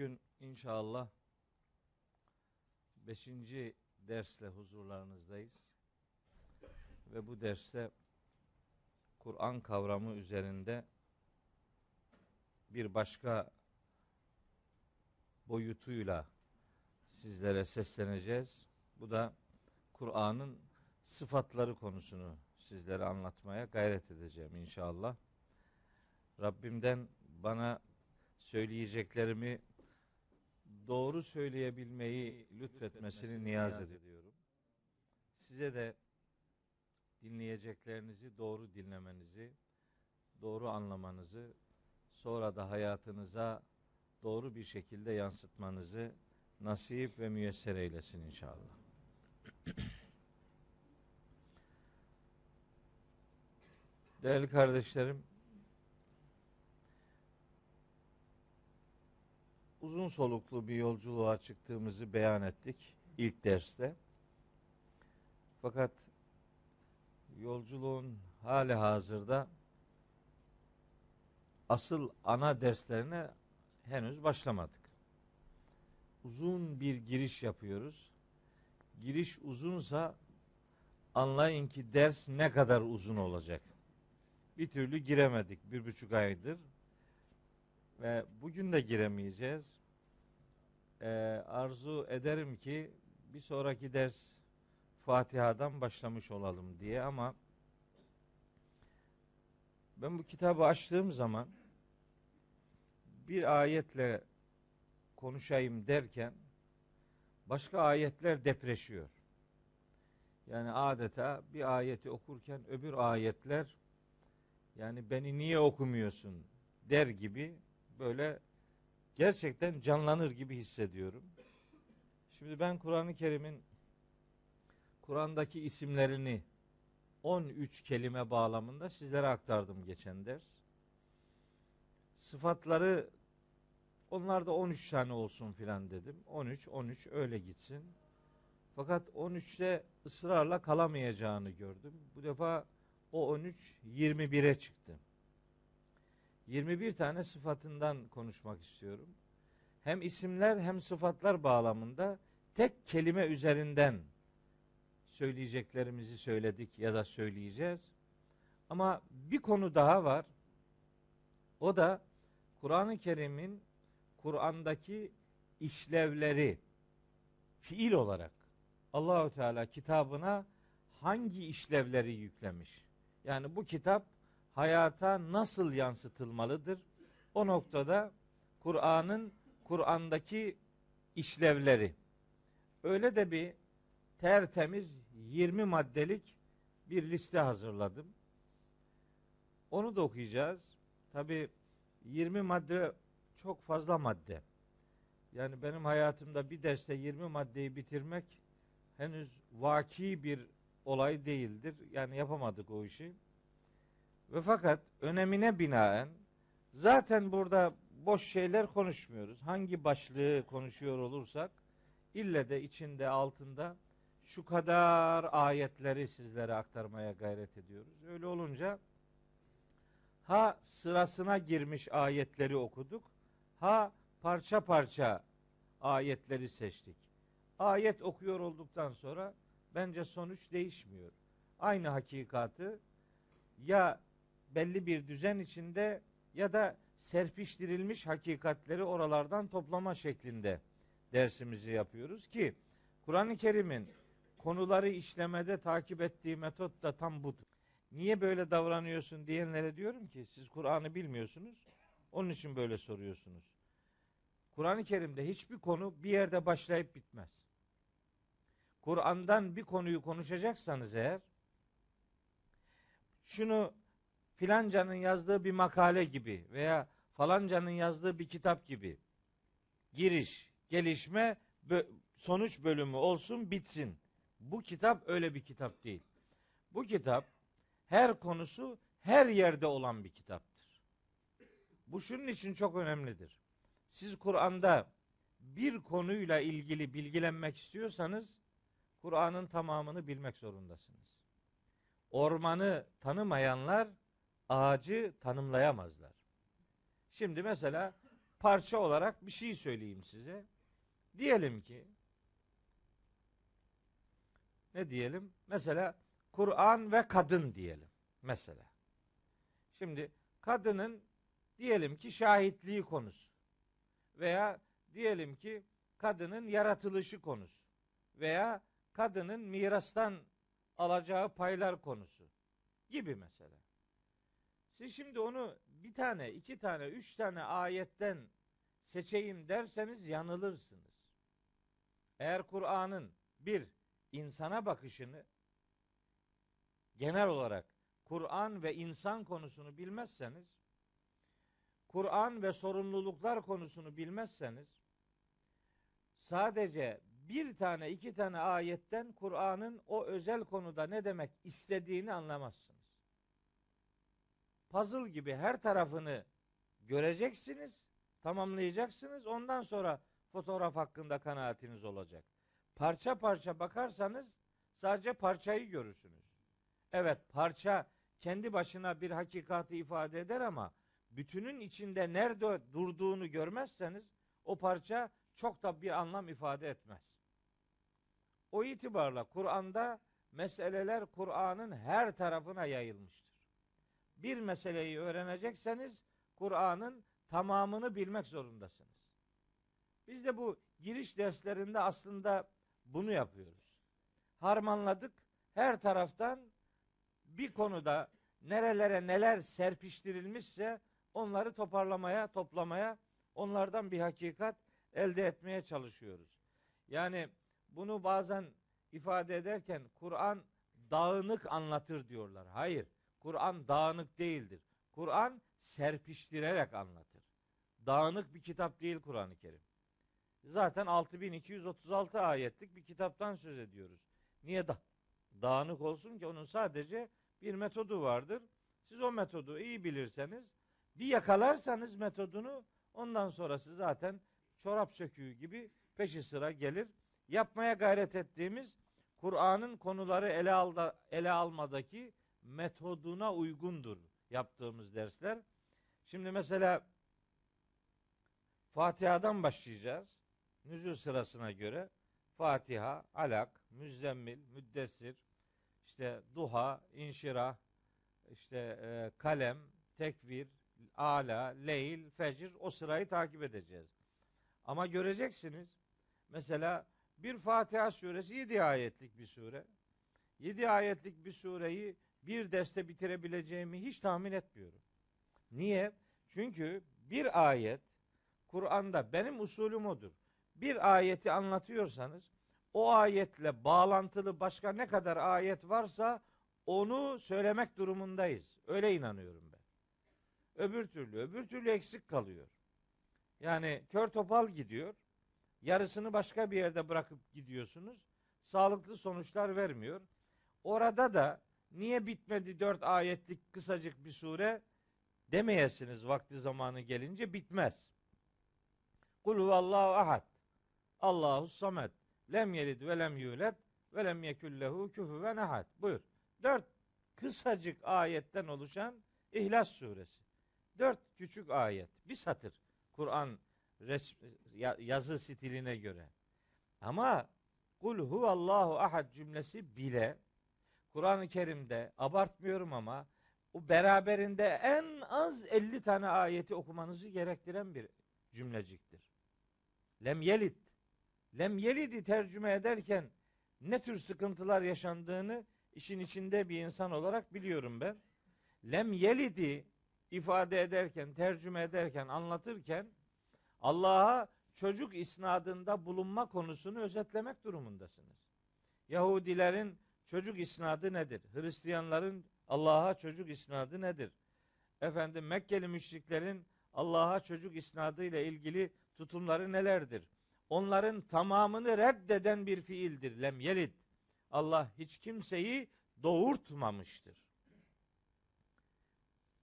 Bugün inşallah beşinci dersle huzurlarınızdayız. Ve bu derste Kur'an kavramı üzerinde bir başka boyutuyla sizlere sesleneceğiz. Bu da Kur'an'ın sıfatları konusunu sizlere anlatmaya gayret edeceğim inşallah. Rabbimden bana söyleyeceklerimi doğru söyleyebilmeyi lütfetmesini niyaz ediyorum. Size de dinleyeceklerinizi doğru dinlemenizi, doğru anlamanızı, sonra da hayatınıza doğru bir şekilde yansıtmanızı nasip ve müyesser eylesin inşallah. Değerli kardeşlerim, uzun soluklu bir yolculuğa çıktığımızı beyan ettik ilk derste. Fakat yolculuğun hali hazırda asıl ana derslerine henüz başlamadık. Uzun bir giriş yapıyoruz. Giriş uzunsa anlayın ki ders ne kadar uzun olacak. Bir türlü giremedik bir buçuk aydır. Ve bugün de giremeyeceğiz. Ee, arzu ederim ki bir sonraki ders Fatiha'dan başlamış olalım diye ama ben bu kitabı açtığım zaman bir ayetle konuşayım derken başka ayetler depreşiyor. Yani adeta bir ayeti okurken öbür ayetler yani beni niye okumuyorsun der gibi böyle gerçekten canlanır gibi hissediyorum. Şimdi ben Kur'an-ı Kerim'in Kur'an'daki isimlerini 13 kelime bağlamında sizlere aktardım geçen ders. Sıfatları onlar da 13 tane olsun filan dedim. 13 13 öyle gitsin. Fakat 13'te ısrarla kalamayacağını gördüm. Bu defa o 13 21'e çıktı. 21 tane sıfatından konuşmak istiyorum. Hem isimler hem sıfatlar bağlamında tek kelime üzerinden söyleyeceklerimizi söyledik ya da söyleyeceğiz. Ama bir konu daha var. O da Kur'an-ı Kerim'in Kur'an'daki işlevleri fiil olarak Allahü Teala kitabına hangi işlevleri yüklemiş? Yani bu kitap hayata nasıl yansıtılmalıdır? O noktada Kur'an'ın Kur'an'daki işlevleri. Öyle de bir tertemiz 20 maddelik bir liste hazırladım. Onu da okuyacağız. Tabi 20 madde çok fazla madde. Yani benim hayatımda bir derste 20 maddeyi bitirmek henüz vaki bir olay değildir. Yani yapamadık o işi. Ve fakat önemine binaen zaten burada boş şeyler konuşmuyoruz. Hangi başlığı konuşuyor olursak ille de içinde altında şu kadar ayetleri sizlere aktarmaya gayret ediyoruz. Öyle olunca ha sırasına girmiş ayetleri okuduk, ha parça parça ayetleri seçtik. Ayet okuyor olduktan sonra bence sonuç değişmiyor. Aynı hakikatı ya belli bir düzen içinde ya da serpiştirilmiş hakikatleri oralardan toplama şeklinde dersimizi yapıyoruz ki Kur'an-ı Kerim'in konuları işlemede takip ettiği metot da tam budur. Niye böyle davranıyorsun diyenlere diyorum ki siz Kur'an'ı bilmiyorsunuz. Onun için böyle soruyorsunuz. Kur'an-ı Kerim'de hiçbir konu bir yerde başlayıp bitmez. Kur'an'dan bir konuyu konuşacaksanız eğer şunu filancanın yazdığı bir makale gibi veya falancanın yazdığı bir kitap gibi giriş, gelişme, sonuç bölümü olsun bitsin. Bu kitap öyle bir kitap değil. Bu kitap her konusu her yerde olan bir kitaptır. Bu şunun için çok önemlidir. Siz Kur'an'da bir konuyla ilgili bilgilenmek istiyorsanız Kur'an'ın tamamını bilmek zorundasınız. Ormanı tanımayanlar ağacı tanımlayamazlar. Şimdi mesela parça olarak bir şey söyleyeyim size. Diyelim ki ne diyelim? Mesela Kur'an ve kadın diyelim. Mesela. Şimdi kadının diyelim ki şahitliği konusu veya diyelim ki kadının yaratılışı konusu veya kadının mirastan alacağı paylar konusu gibi mesela. Siz şimdi onu bir tane, iki tane, üç tane ayetten seçeyim derseniz yanılırsınız. Eğer Kur'an'ın bir insana bakışını genel olarak Kur'an ve insan konusunu bilmezseniz, Kur'an ve sorumluluklar konusunu bilmezseniz, sadece bir tane iki tane ayetten Kur'an'ın o özel konuda ne demek istediğini anlamazsınız. Puzzle gibi her tarafını göreceksiniz, tamamlayacaksınız. Ondan sonra fotoğraf hakkında kanaatiniz olacak. Parça parça bakarsanız sadece parçayı görürsünüz. Evet parça kendi başına bir hakikati ifade eder ama bütünün içinde nerede durduğunu görmezseniz o parça çok da bir anlam ifade etmez. O itibarla Kur'an'da meseleler Kur'an'ın her tarafına yayılmıştır. Bir meseleyi öğrenecekseniz Kur'an'ın tamamını bilmek zorundasınız. Biz de bu giriş derslerinde aslında bunu yapıyoruz. Harmanladık. Her taraftan bir konuda nerelere neler serpiştirilmişse onları toparlamaya, toplamaya, onlardan bir hakikat elde etmeye çalışıyoruz. Yani bunu bazen ifade ederken Kur'an dağınık anlatır diyorlar. Hayır, Kur'an dağınık değildir. Kur'an serpiştirerek anlatır. Dağınık bir kitap değil Kur'an-ı Kerim. Zaten 6236 ayetlik bir kitaptan söz ediyoruz. Niye da dağınık olsun ki onun sadece bir metodu vardır. Siz o metodu iyi bilirseniz, bir yakalarsanız metodunu ondan sonrası zaten çorap söküğü gibi peşi sıra gelir. Yapmaya gayret ettiğimiz Kur'an'ın konuları ele, alda, ele almadaki metoduna uygundur yaptığımız dersler. Şimdi mesela Fatiha'dan başlayacağız. Nüzul sırasına göre Fatiha, Alak, Müzzemmil, Müddessir, işte Duha, İnşirah, işte e, Kalem, Tekvir, Ala, Leyl, Fecr o sırayı takip edeceğiz. Ama göreceksiniz mesela bir Fatiha suresi 7 ayetlik bir sure. 7 ayetlik bir sureyi bir deste bitirebileceğimi hiç tahmin etmiyorum. Niye? Çünkü bir ayet Kur'an'da benim usulüm odur. Bir ayeti anlatıyorsanız o ayetle bağlantılı başka ne kadar ayet varsa onu söylemek durumundayız. Öyle inanıyorum ben. Öbür türlü, öbür türlü eksik kalıyor. Yani kör topal gidiyor. Yarısını başka bir yerde bırakıp gidiyorsunuz. Sağlıklı sonuçlar vermiyor. Orada da niye bitmedi dört ayetlik kısacık bir sure demeyesiniz vakti zamanı gelince bitmez. Kul huvallahu ahad. Allahu samet. Lem yelid ve lem yulet ve lem yekullehu küfüven ahad. Buyur. Dört kısacık ayetten oluşan İhlas suresi. Dört küçük ayet. Bir satır. Kur'an yazı stiline göre. Ama kul huvallahu ahad cümlesi bile Kur'an-ı Kerim'de abartmıyorum ama o beraberinde en az 50 tane ayeti okumanızı gerektiren bir cümleciktir. Lem yelid. Lem yelidi tercüme ederken ne tür sıkıntılar yaşandığını işin içinde bir insan olarak biliyorum ben. Lem yelidi ifade ederken, tercüme ederken, anlatırken Allah'a çocuk isnadında bulunma konusunu özetlemek durumundasınız. Yahudilerin çocuk isnadı nedir? Hristiyanların Allah'a çocuk isnadı nedir? Efendim Mekkeli müşriklerin Allah'a çocuk isnadı ile ilgili tutumları nelerdir? Onların tamamını reddeden bir fiildir. Lem yelid. Allah hiç kimseyi doğurtmamıştır.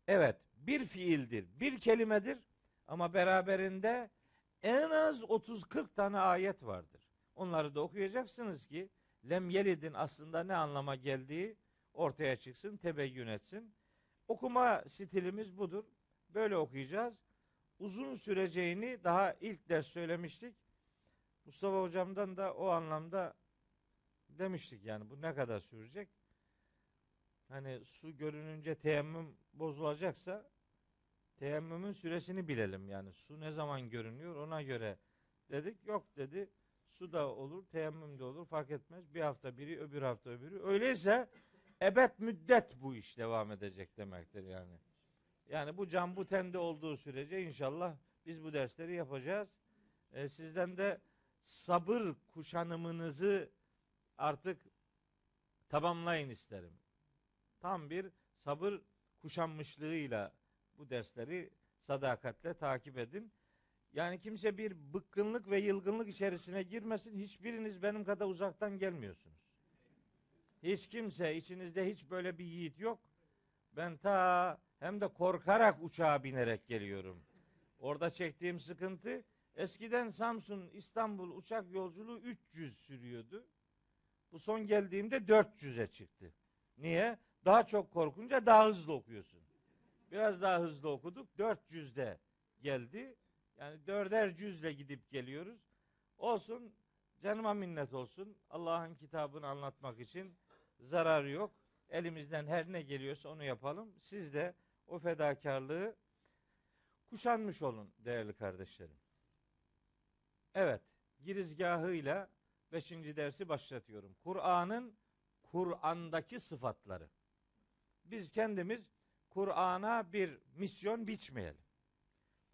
Evet, bir fiildir, bir kelimedir ama beraberinde en az 30-40 tane ayet vardır. Onları da okuyacaksınız ki lem yelidin aslında ne anlama geldiği ortaya çıksın, tebeyyün etsin. Okuma stilimiz budur. Böyle okuyacağız. Uzun süreceğini daha ilk ders söylemiştik. Mustafa hocamdan da o anlamda demiştik yani bu ne kadar sürecek? Hani su görününce teyemmüm bozulacaksa teyemmümün süresini bilelim yani su ne zaman görünüyor ona göre dedik yok dedi su da olur teyemmüm de olur fark etmez bir hafta biri öbür hafta öbürü öyleyse ebed müddet bu iş devam edecek demektir yani. Yani bu can bu tende olduğu sürece inşallah biz bu dersleri yapacağız. Ee, sizden de sabır kuşanımınızı artık tamamlayın isterim. Tam bir sabır kuşanmışlığıyla bu dersleri sadakatle takip edin. Yani kimse bir bıkkınlık ve yılgınlık içerisine girmesin. Hiçbiriniz benim kadar uzaktan gelmiyorsunuz. Hiç kimse içinizde hiç böyle bir yiğit yok. Ben ta hem de korkarak uçağa binerek geliyorum. Orada çektiğim sıkıntı eskiden Samsun İstanbul uçak yolculuğu 300 sürüyordu. Bu son geldiğimde 400'e çıktı. Niye? Daha çok korkunca daha hızlı okuyorsun. Biraz daha hızlı okuduk. 400'de geldi. Yani dörder cüzle gidip geliyoruz. Olsun canıma minnet olsun. Allah'ın kitabını anlatmak için zararı yok. Elimizden her ne geliyorsa onu yapalım. Siz de o fedakarlığı kuşanmış olun değerli kardeşlerim. Evet, girizgahıyla beşinci dersi başlatıyorum. Kur'an'ın Kur'an'daki sıfatları. Biz kendimiz Kur'an'a bir misyon biçmeyelim.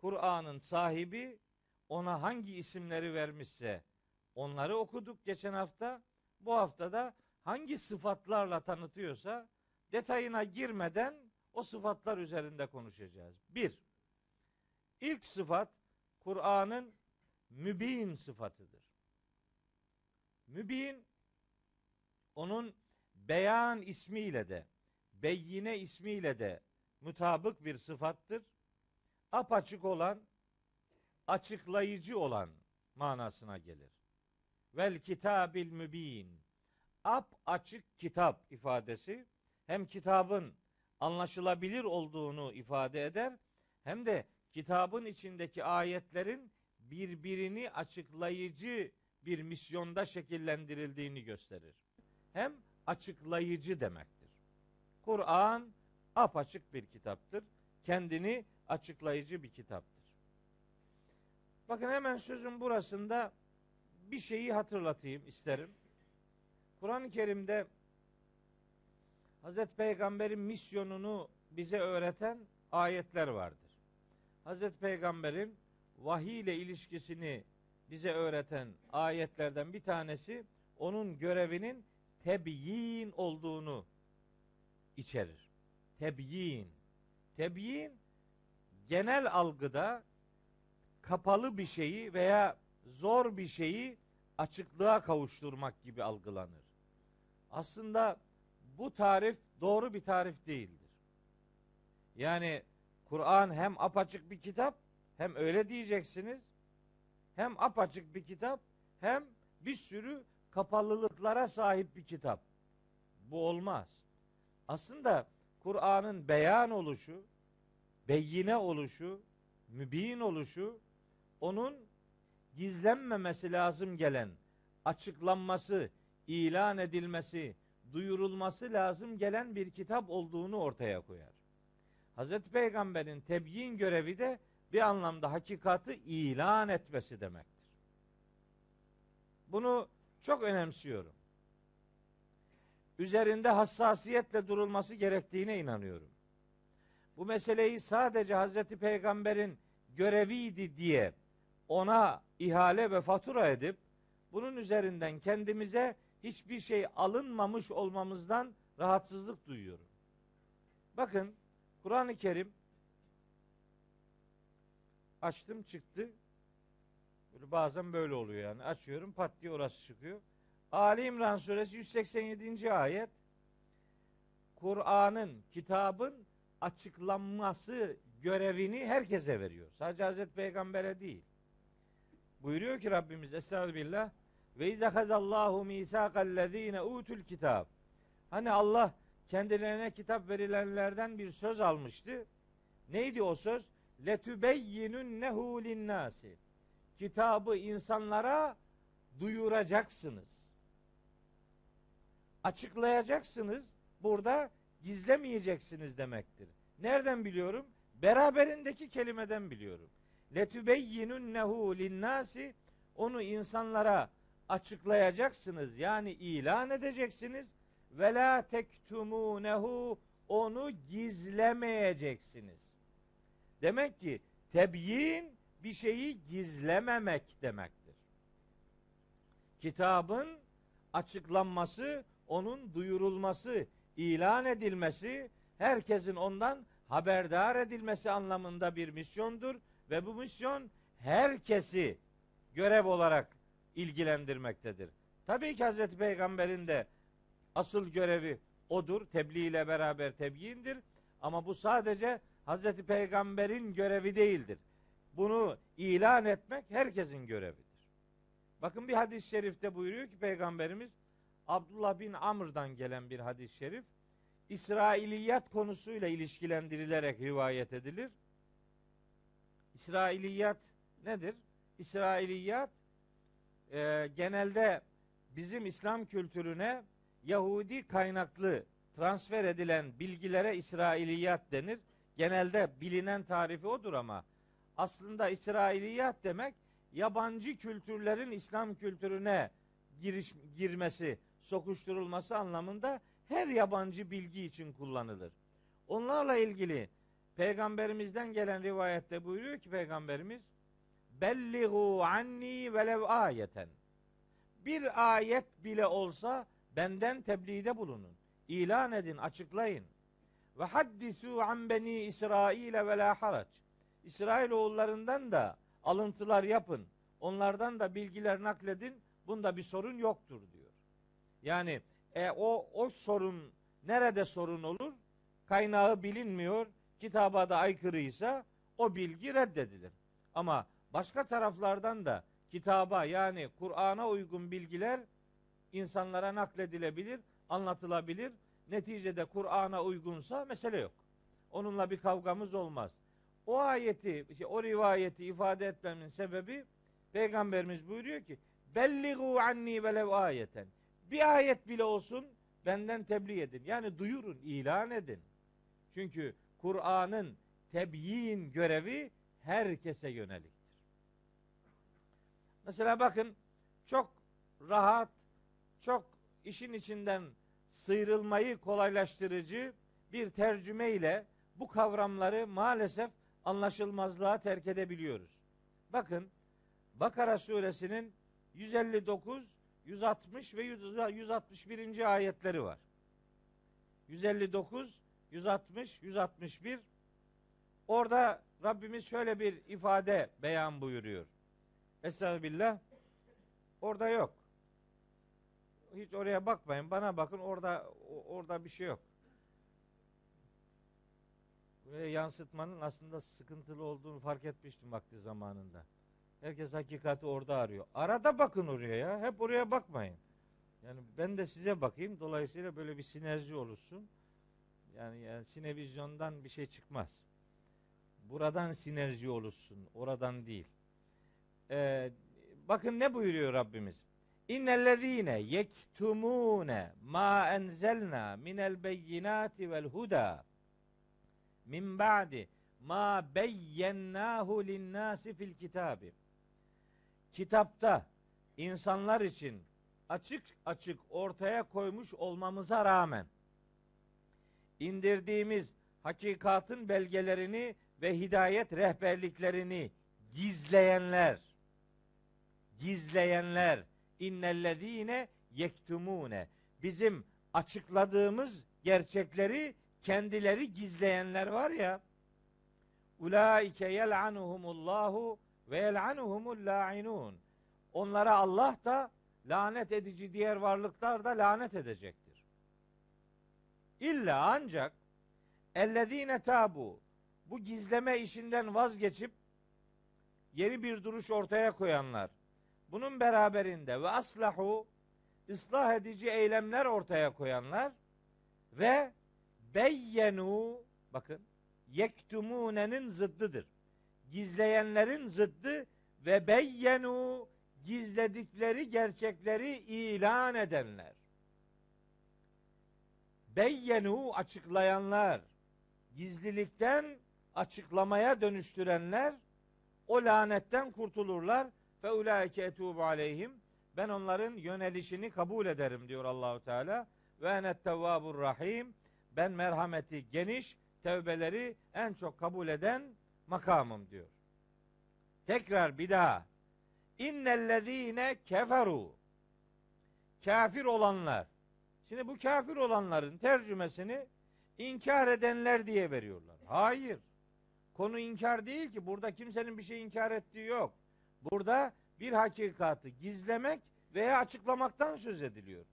Kur'an'ın sahibi ona hangi isimleri vermişse onları okuduk geçen hafta. Bu haftada hangi sıfatlarla tanıtıyorsa detayına girmeden o sıfatlar üzerinde konuşacağız. Bir, ilk sıfat Kur'an'ın mübin sıfatıdır. Mübin onun beyan ismiyle de beyyine ismiyle de mutabık bir sıfattır. Apaçık olan, açıklayıcı olan manasına gelir. Vel kitabil mübin. Ap açık kitap ifadesi hem kitabın anlaşılabilir olduğunu ifade eder hem de kitabın içindeki ayetlerin birbirini açıklayıcı bir misyonda şekillendirildiğini gösterir. Hem açıklayıcı demektir. Kur'an apaçık bir kitaptır. Kendini açıklayıcı bir kitaptır. Bakın hemen sözün burasında bir şeyi hatırlatayım isterim. Kur'an-ı Kerim'de Hazreti Peygamber'in misyonunu bize öğreten ayetler vardır. Hazreti Peygamber'in vahiy ile ilişkisini bize öğreten ayetlerden bir tanesi onun görevinin tebyin olduğunu içerir. Tebyin. Tebyin genel algıda kapalı bir şeyi veya zor bir şeyi açıklığa kavuşturmak gibi algılanır. Aslında bu tarif doğru bir tarif değildir. Yani Kur'an hem apaçık bir kitap hem öyle diyeceksiniz hem apaçık bir kitap hem bir sürü kapalılıklara sahip bir kitap. Bu olmaz. Aslında Kur'an'ın beyan oluşu, beyine oluşu, mübin oluşu, onun gizlenmemesi lazım gelen, açıklanması, ilan edilmesi, duyurulması lazım gelen bir kitap olduğunu ortaya koyar. Hazreti Peygamber'in tebyin görevi de bir anlamda hakikati ilan etmesi demektir. Bunu çok önemsiyorum. Üzerinde hassasiyetle durulması gerektiğine inanıyorum. Bu meseleyi sadece Hazreti Peygamber'in göreviydi diye ona ihale ve fatura edip bunun üzerinden kendimize hiçbir şey alınmamış olmamızdan rahatsızlık duyuyorum. Bakın Kur'an-ı Kerim açtım çıktı. Böyle bazen böyle oluyor yani. Açıyorum pat diye orası çıkıyor. Ali İmran suresi 187. ayet Kur'an'ın, kitabın açıklanması görevini herkese veriyor. Sadece Hazreti Peygamber'e değil. Buyuruyor ki Rabbimiz Estağfirullah ve izahazallahu misakallezine utul kitab. Hani Allah kendilerine kitap verilenlerden bir söz almıştı. Neydi o söz? Letübeyyinunnehu linnâsi. Kitabı insanlara duyuracaksınız. Açıklayacaksınız. Burada gizlemeyeceksiniz demektir. Nereden biliyorum? Beraberindeki kelimeden biliyorum. Letübeyyinunnehu linnâsi onu insanlara açıklayacaksınız. Yani ilan edeceksiniz. Ve la tektumunehu onu gizlemeyeceksiniz. Demek ki tebyin bir şeyi gizlememek demektir. Kitabın açıklanması, onun duyurulması, ilan edilmesi, herkesin ondan haberdar edilmesi anlamında bir misyondur ve bu misyon herkesi görev olarak ilgilendirmektedir. Tabii ki Hazreti Peygamber'in de asıl görevi odur. Tebliğ ile beraber tebyindir. Ama bu sadece Hazreti Peygamber'in görevi değildir. Bunu ilan etmek herkesin görevidir. Bakın bir hadis-i şerifte buyuruyor ki Peygamberimiz Abdullah bin Amr'dan gelen bir hadis-i şerif İsrailiyat konusuyla ilişkilendirilerek rivayet edilir. İsrailiyat nedir? İsrailiyat e, genelde bizim İslam kültürüne Yahudi kaynaklı transfer edilen bilgilere İsrailiyat denir. Genelde bilinen tarifi odur ama aslında İsrailiyat demek yabancı kültürlerin İslam kültürüne giriş, girmesi, sokuşturulması anlamında her yabancı bilgi için kullanılır. Onlarla ilgili peygamberimizden gelen rivayette buyuruyor ki peygamberimiz belligu anni velev ayeten bir ayet bile olsa benden tebliğde bulunun. İlan edin, açıklayın. Ve haddisu an beni İsrail ve la harac. İsrail oğullarından da alıntılar yapın. Onlardan da bilgiler nakledin. Bunda bir sorun yoktur diyor. Yani e, o o sorun nerede sorun olur? Kaynağı bilinmiyor. Kitaba da aykırıysa o bilgi reddedilir. Ama başka taraflardan da kitaba yani Kur'an'a uygun bilgiler insanlara nakledilebilir, anlatılabilir. Neticede Kur'an'a uygunsa mesele yok. Onunla bir kavgamız olmaz. O ayeti, işte o rivayeti ifade etmemin sebebi Peygamberimiz buyuruyor ki belligu anni velev ayeten. Bir ayet bile olsun benden tebliğ edin. Yani duyurun, ilan edin. Çünkü Kur'an'ın tebyin görevi herkese yöneliktir. Mesela bakın çok rahat, çok işin içinden sıyrılmayı kolaylaştırıcı bir tercüme ile bu kavramları maalesef anlaşılmazlığa terk edebiliyoruz. Bakın Bakara suresinin 159, 160 ve 161. ayetleri var. 159, 160, 161 Orada Rabbimiz şöyle bir ifade beyan buyuruyor. Estağfirullah. Orada yok. Hiç oraya bakmayın. Bana bakın. Orada orada bir şey yok. Buraya yansıtmanın aslında sıkıntılı olduğunu fark etmiştim vakti zamanında. Herkes hakikati orada arıyor. Arada bakın oraya ya. Hep oraya bakmayın. Yani ben de size bakayım. Dolayısıyla böyle bir sinerji olursun. Yani, yani sinevizyondan bir şey çıkmaz. Buradan sinerji olursun. Oradan değil. Ee, bakın ne buyuruyor Rabbimiz? İnnellezîne yektumûne ma enzelna minel beyinati vel huda min ba'di ma beyyennâhu linnâsi fil kitabi. Kitapta insanlar için açık açık ortaya koymuş olmamıza rağmen indirdiğimiz hakikatın belgelerini ve hidayet rehberliklerini gizleyenler gizleyenler. İnnellezine yektumune bizim açıkladığımız gerçekleri kendileri gizleyenler var ya ulaike yel'anuhumullahu ve yel'anuhumul la'inun onlara Allah da lanet edici diğer varlıklar da lanet edecektir. İlla ancak ellezine tabu bu gizleme işinden vazgeçip yeni bir duruş ortaya koyanlar, bunun beraberinde ve aslahu ıslah edici eylemler ortaya koyanlar ve beyyenu bakın yektumunenin zıddıdır. Gizleyenlerin zıddı ve beyyenu gizledikleri gerçekleri ilan edenler. Beyyenu açıklayanlar, gizlilikten açıklamaya dönüştürenler o lanetten kurtulurlar. Fe ulaike etubu aleyhim. Ben onların yönelişini kabul ederim diyor Allahu Teala. Ve enet tevvabur rahim. Ben merhameti geniş, tevbeleri en çok kabul eden makamım diyor. Tekrar bir daha. İnnellezîne keferu. Kafir olanlar. Şimdi bu kafir olanların tercümesini inkar edenler diye veriyorlar. Hayır. Konu inkar değil ki. Burada kimsenin bir şey inkar ettiği yok. Burada bir hakikatı gizlemek veya açıklamaktan söz ediliyor.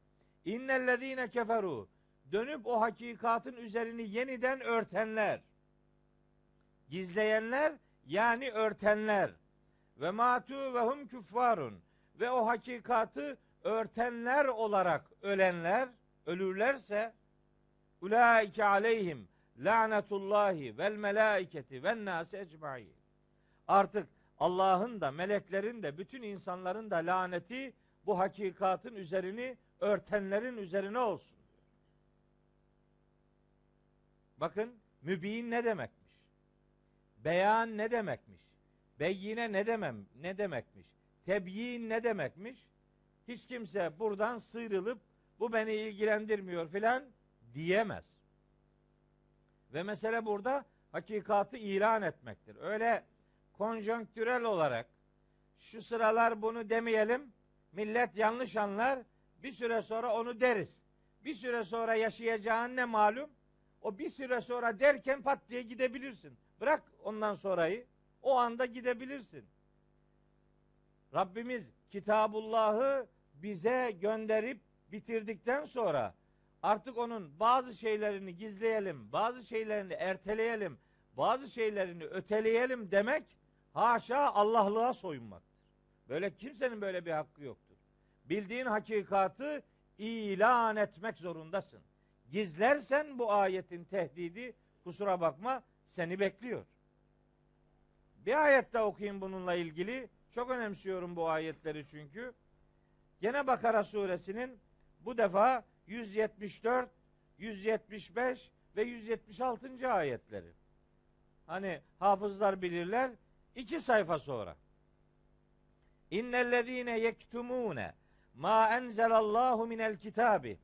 İnnellezîne keferu dönüp o hakikatın üzerini yeniden örtenler. Gizleyenler yani örtenler. Ve matu ve hum küffarun ve o hakikatı örtenler olarak ölenler ölürlerse ulaike aleyhim lanetullahi vel melaiketi ven nasi ecmaîn. Artık Allah'ın da meleklerin de bütün insanların da laneti bu hakikatın üzerini örtenlerin üzerine olsun. Bakın mübin ne demekmiş? Beyan ne demekmiş? Beyyine ne demem ne demekmiş? Tebyin ne demekmiş? Hiç kimse buradan sıyrılıp bu beni ilgilendirmiyor filan diyemez. Ve mesele burada hakikatı ilan etmektir. Öyle konjonktürel olarak şu sıralar bunu demeyelim, millet yanlış anlar, bir süre sonra onu deriz. Bir süre sonra yaşayacağın ne malum? O bir süre sonra derken pat diye gidebilirsin. Bırak ondan sonrayı. O anda gidebilirsin. Rabbimiz Kitabullah'ı bize gönderip bitirdikten sonra artık onun bazı şeylerini gizleyelim, bazı şeylerini erteleyelim, bazı şeylerini öteleyelim demek haşa Allah'lığa soyunmaktır. Böyle kimsenin böyle bir hakkı yoktur. Bildiğin hakikatı ilan etmek zorundasın. Gizlersen bu ayetin tehdidi kusura bakma seni bekliyor. Bir ayette okuyayım bununla ilgili. Çok önemsiyorum bu ayetleri çünkü. Gene Bakara suresinin bu defa 174, 175 ve 176. ayetleri. Hani hafızlar bilirler. iki sayfa sonra. İnnellezîne yektumûne ma enzelallahu minel kitabi.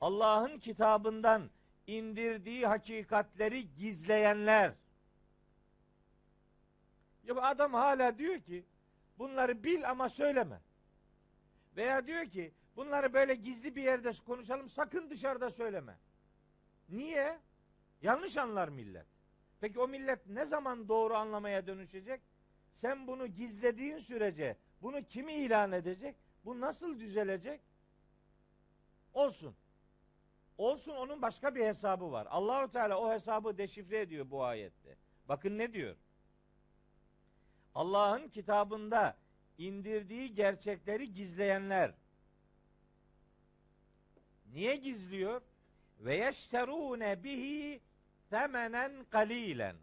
Allah'ın kitabından indirdiği hakikatleri gizleyenler. Ya bu adam hala diyor ki bunları bil ama söyleme. Veya diyor ki bunları böyle gizli bir yerde konuşalım sakın dışarıda söyleme. Niye? Yanlış anlar millet. Peki o millet ne zaman doğru anlamaya dönüşecek? Sen bunu gizlediğin sürece bunu kimi ilan edecek? Bu nasıl düzelecek? Olsun. Olsun onun başka bir hesabı var. Allahu Teala o hesabı deşifre ediyor bu ayette. Bakın ne diyor? Allah'ın kitabında indirdiği gerçekleri gizleyenler. Niye gizliyor? Ve yeşterune bihi temenen kalilen.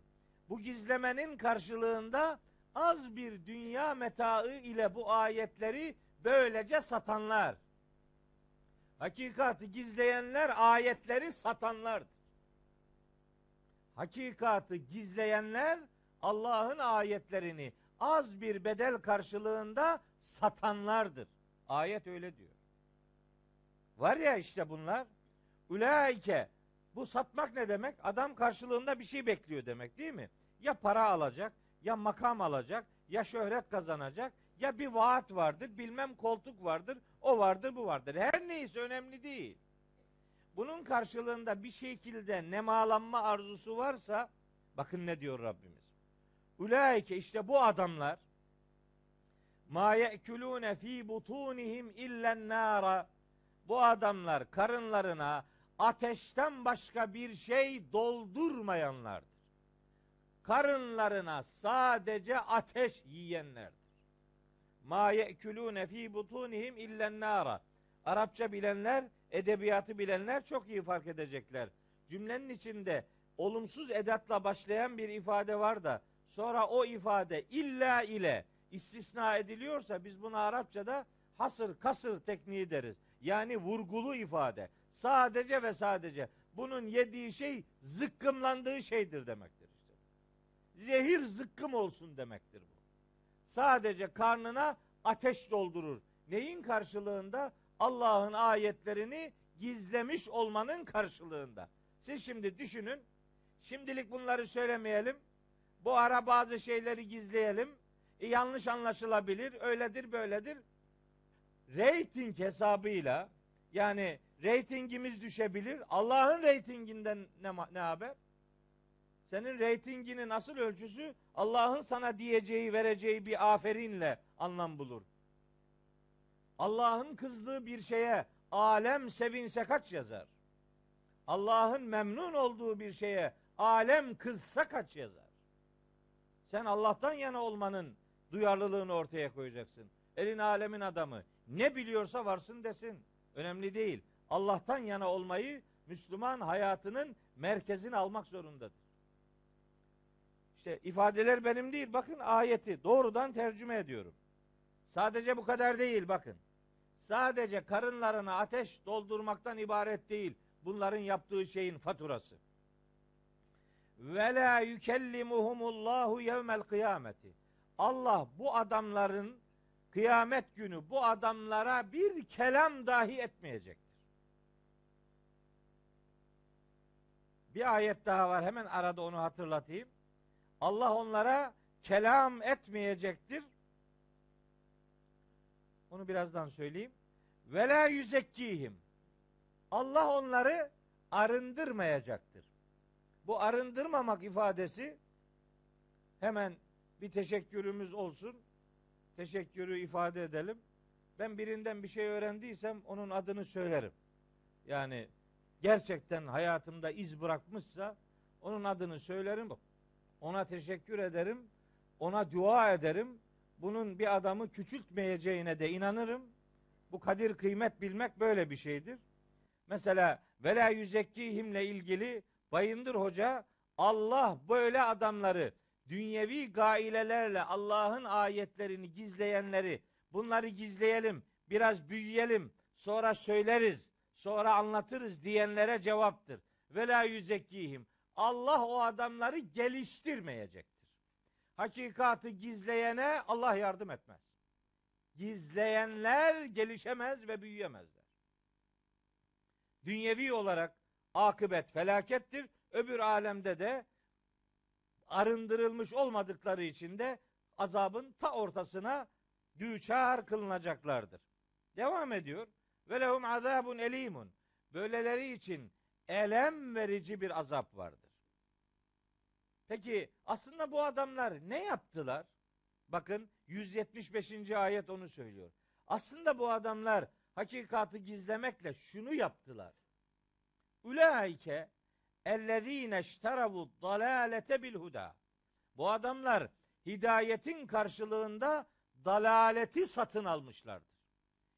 Bu gizlemenin karşılığında az bir dünya metaı ile bu ayetleri böylece satanlar. Hakikati gizleyenler ayetleri satanlardır. Hakikatı gizleyenler Allah'ın ayetlerini az bir bedel karşılığında satanlardır. Ayet öyle diyor. Var ya işte bunlar. Ulaike bu satmak ne demek? Adam karşılığında bir şey bekliyor demek değil mi? Ya para alacak, ya makam alacak, ya şöhret kazanacak, ya bir vaat vardır, bilmem koltuk vardır, o vardır, bu vardır. Her neyse önemli değil. Bunun karşılığında bir şekilde nemalanma arzusu varsa bakın ne diyor Rabbimiz. Ulaike işte bu adamlar ma ye'kulune fi butunihim illen nara bu adamlar karınlarına ateşten başka bir şey doldurmayanlardır. karınlarına sadece ateş yiyenlerdir. Ma ye'kulune fi butunihim illen nara. Arapça bilenler, edebiyatı bilenler çok iyi fark edecekler. Cümlenin içinde olumsuz edatla başlayan bir ifade var da sonra o ifade illa ile istisna ediliyorsa biz buna Arapçada hasır kasır tekniği deriz. Yani vurgulu ifade. Sadece ve sadece bunun yediği şey zıkkımlandığı şeydir demektir işte. Zehir zıkkım olsun demektir bu. Sadece karnına ateş doldurur. Neyin karşılığında? Allah'ın ayetlerini gizlemiş olmanın karşılığında. Siz şimdi düşünün. Şimdilik bunları söylemeyelim. Bu ara bazı şeyleri gizleyelim. E, yanlış anlaşılabilir. Öyledir böyledir. Rating hesabıyla yani reytingimiz düşebilir. Allah'ın reytinginden ne, ne haber? Senin reytinginin asıl ölçüsü Allah'ın sana diyeceği, vereceği bir aferinle anlam bulur. Allah'ın kızdığı bir şeye alem sevinse kaç yazar? Allah'ın memnun olduğu bir şeye alem kızsa kaç yazar? Sen Allah'tan yana olmanın duyarlılığını ortaya koyacaksın. Elin alemin adamı ne biliyorsa varsın desin. Önemli değil. Allah'tan yana olmayı Müslüman hayatının merkezine almak zorundadır. İşte ifadeler benim değil. Bakın ayeti doğrudan tercüme ediyorum. Sadece bu kadar değil bakın. Sadece karınlarına ateş doldurmaktan ibaret değil. Bunların yaptığı şeyin faturası. Ve la yukellimuhumullahu yevmel kıyameti. Allah bu adamların kıyamet günü bu adamlara bir kelam dahi etmeyecektir. Bir ayet daha var hemen arada onu hatırlatayım. Allah onlara kelam etmeyecektir. Onu birazdan söyleyeyim. Ve la yüzekkihim. Allah onları arındırmayacaktır. Bu arındırmamak ifadesi hemen bir teşekkürümüz olsun. Teşekkürü ifade edelim. Ben birinden bir şey öğrendiysem onun adını söylerim. Yani gerçekten hayatımda iz bırakmışsa onun adını söylerim. Ona teşekkür ederim. Ona dua ederim. Bunun bir adamı küçültmeyeceğine de inanırım. Bu kadir kıymet bilmek böyle bir şeydir. Mesela vela yüzekkihimle ilgili Bayındır Hoca Allah böyle adamları dünyevi gailelerle Allah'ın ayetlerini gizleyenleri bunları gizleyelim, biraz büyüyelim, sonra söyleriz, sonra anlatırız diyenlere cevaptır. Vela yüzekkihim. Allah o adamları geliştirmeyecektir. Hakikatı gizleyene Allah yardım etmez. Gizleyenler gelişemez ve büyüyemezler. Dünyevi olarak akıbet felakettir. Öbür alemde de arındırılmış olmadıkları için de azabın ta ortasına düçar kılınacaklardır. Devam ediyor. Ve lehum azabun elimun. Böyleleri için elem verici bir azap vardır. Peki aslında bu adamlar ne yaptılar? Bakın 175. ayet onu söylüyor. Aslında bu adamlar hakikatı gizlemekle şunu yaptılar. Ulaike ellezine işteravu dalalete bil huda. Bu adamlar hidayetin karşılığında dalaleti satın almışlardır.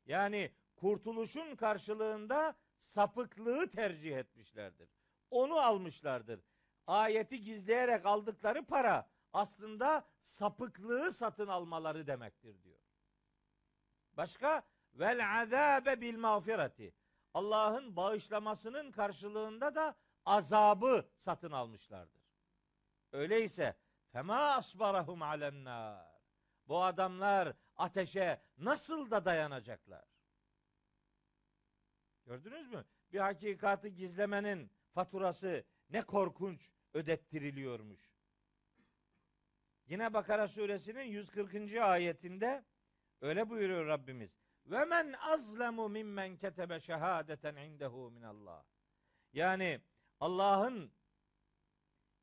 Yani kurtuluşun karşılığında sapıklığı tercih etmişlerdir. Onu almışlardır. Ayeti gizleyerek aldıkları para aslında sapıklığı satın almaları demektir diyor. Başka vel azabe bil mağfireti. Allah'ın bağışlamasının karşılığında da azabı satın almışlardır. Öyleyse fema asbarahum alennar. Bu adamlar ateşe nasıl da dayanacaklar? Gördünüz mü? Bir hakikatı gizlemenin faturası ne korkunç ödettiriliyormuş. Yine Bakara suresinin 140. ayetinde öyle buyuruyor Rabbimiz. Ve men azlemu mimmen ketebe şehadeten indehu min Allah. Yani Allah'ın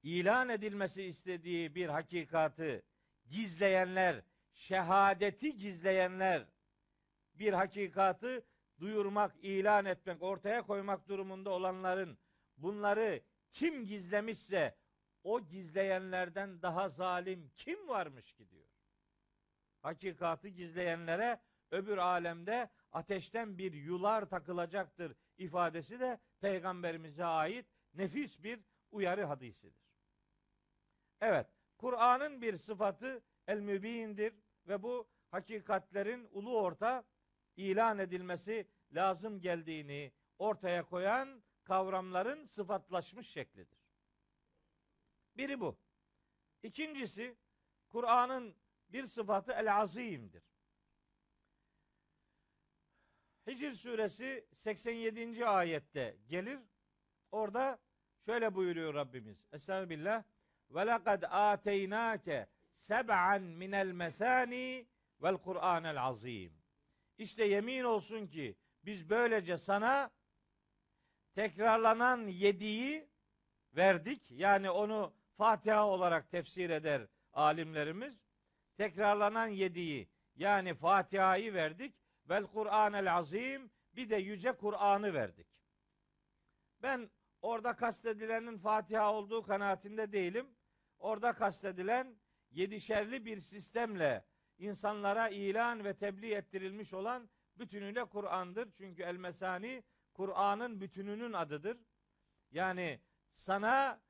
ilan edilmesi istediği bir hakikatı gizleyenler, şehadeti gizleyenler bir hakikatı duyurmak, ilan etmek, ortaya koymak durumunda olanların bunları kim gizlemişse o gizleyenlerden daha zalim kim varmış ki diyor. Hakikatı gizleyenlere öbür alemde ateşten bir yular takılacaktır ifadesi de peygamberimize ait nefis bir uyarı hadisidir. Evet, Kur'an'ın bir sıfatı el mübindir ve bu hakikatlerin ulu orta ilan edilmesi lazım geldiğini ortaya koyan kavramların sıfatlaşmış şeklidir. Biri bu. İkincisi Kur'an'ın bir sıfatı el azimdir. Hicr suresi 87. ayette gelir. Orada şöyle buyuruyor Rabbimiz. Estağfirullah. Ve lekad ateynake seb'an minel mesani vel Kur'anel azim. İşte yemin olsun ki biz böylece sana tekrarlanan yediği verdik. Yani onu Fatiha olarak tefsir eder alimlerimiz. Tekrarlanan yediği yani Fatiha'yı verdik. Vel Kur'anel azim bir de yüce Kur'an'ı verdik. Ben orada kastedilenin Fatiha olduğu kanaatinde değilim. Orada kastedilen yedişerli bir sistemle insanlara ilan ve tebliğ ettirilmiş olan bütünüyle Kur'an'dır. Çünkü el mesani Kur'an'ın bütününün adıdır. Yani sana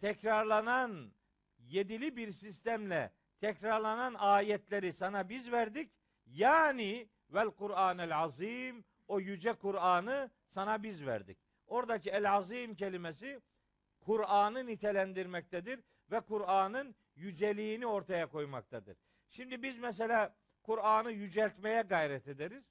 tekrarlanan yedili bir sistemle tekrarlanan ayetleri sana biz verdik. Yani vel Kur'anel azim o yüce Kur'an'ı sana biz verdik. Oradaki el azim kelimesi Kur'an'ı nitelendirmektedir ve Kur'an'ın yüceliğini ortaya koymaktadır. Şimdi biz mesela Kur'an'ı yüceltmeye gayret ederiz.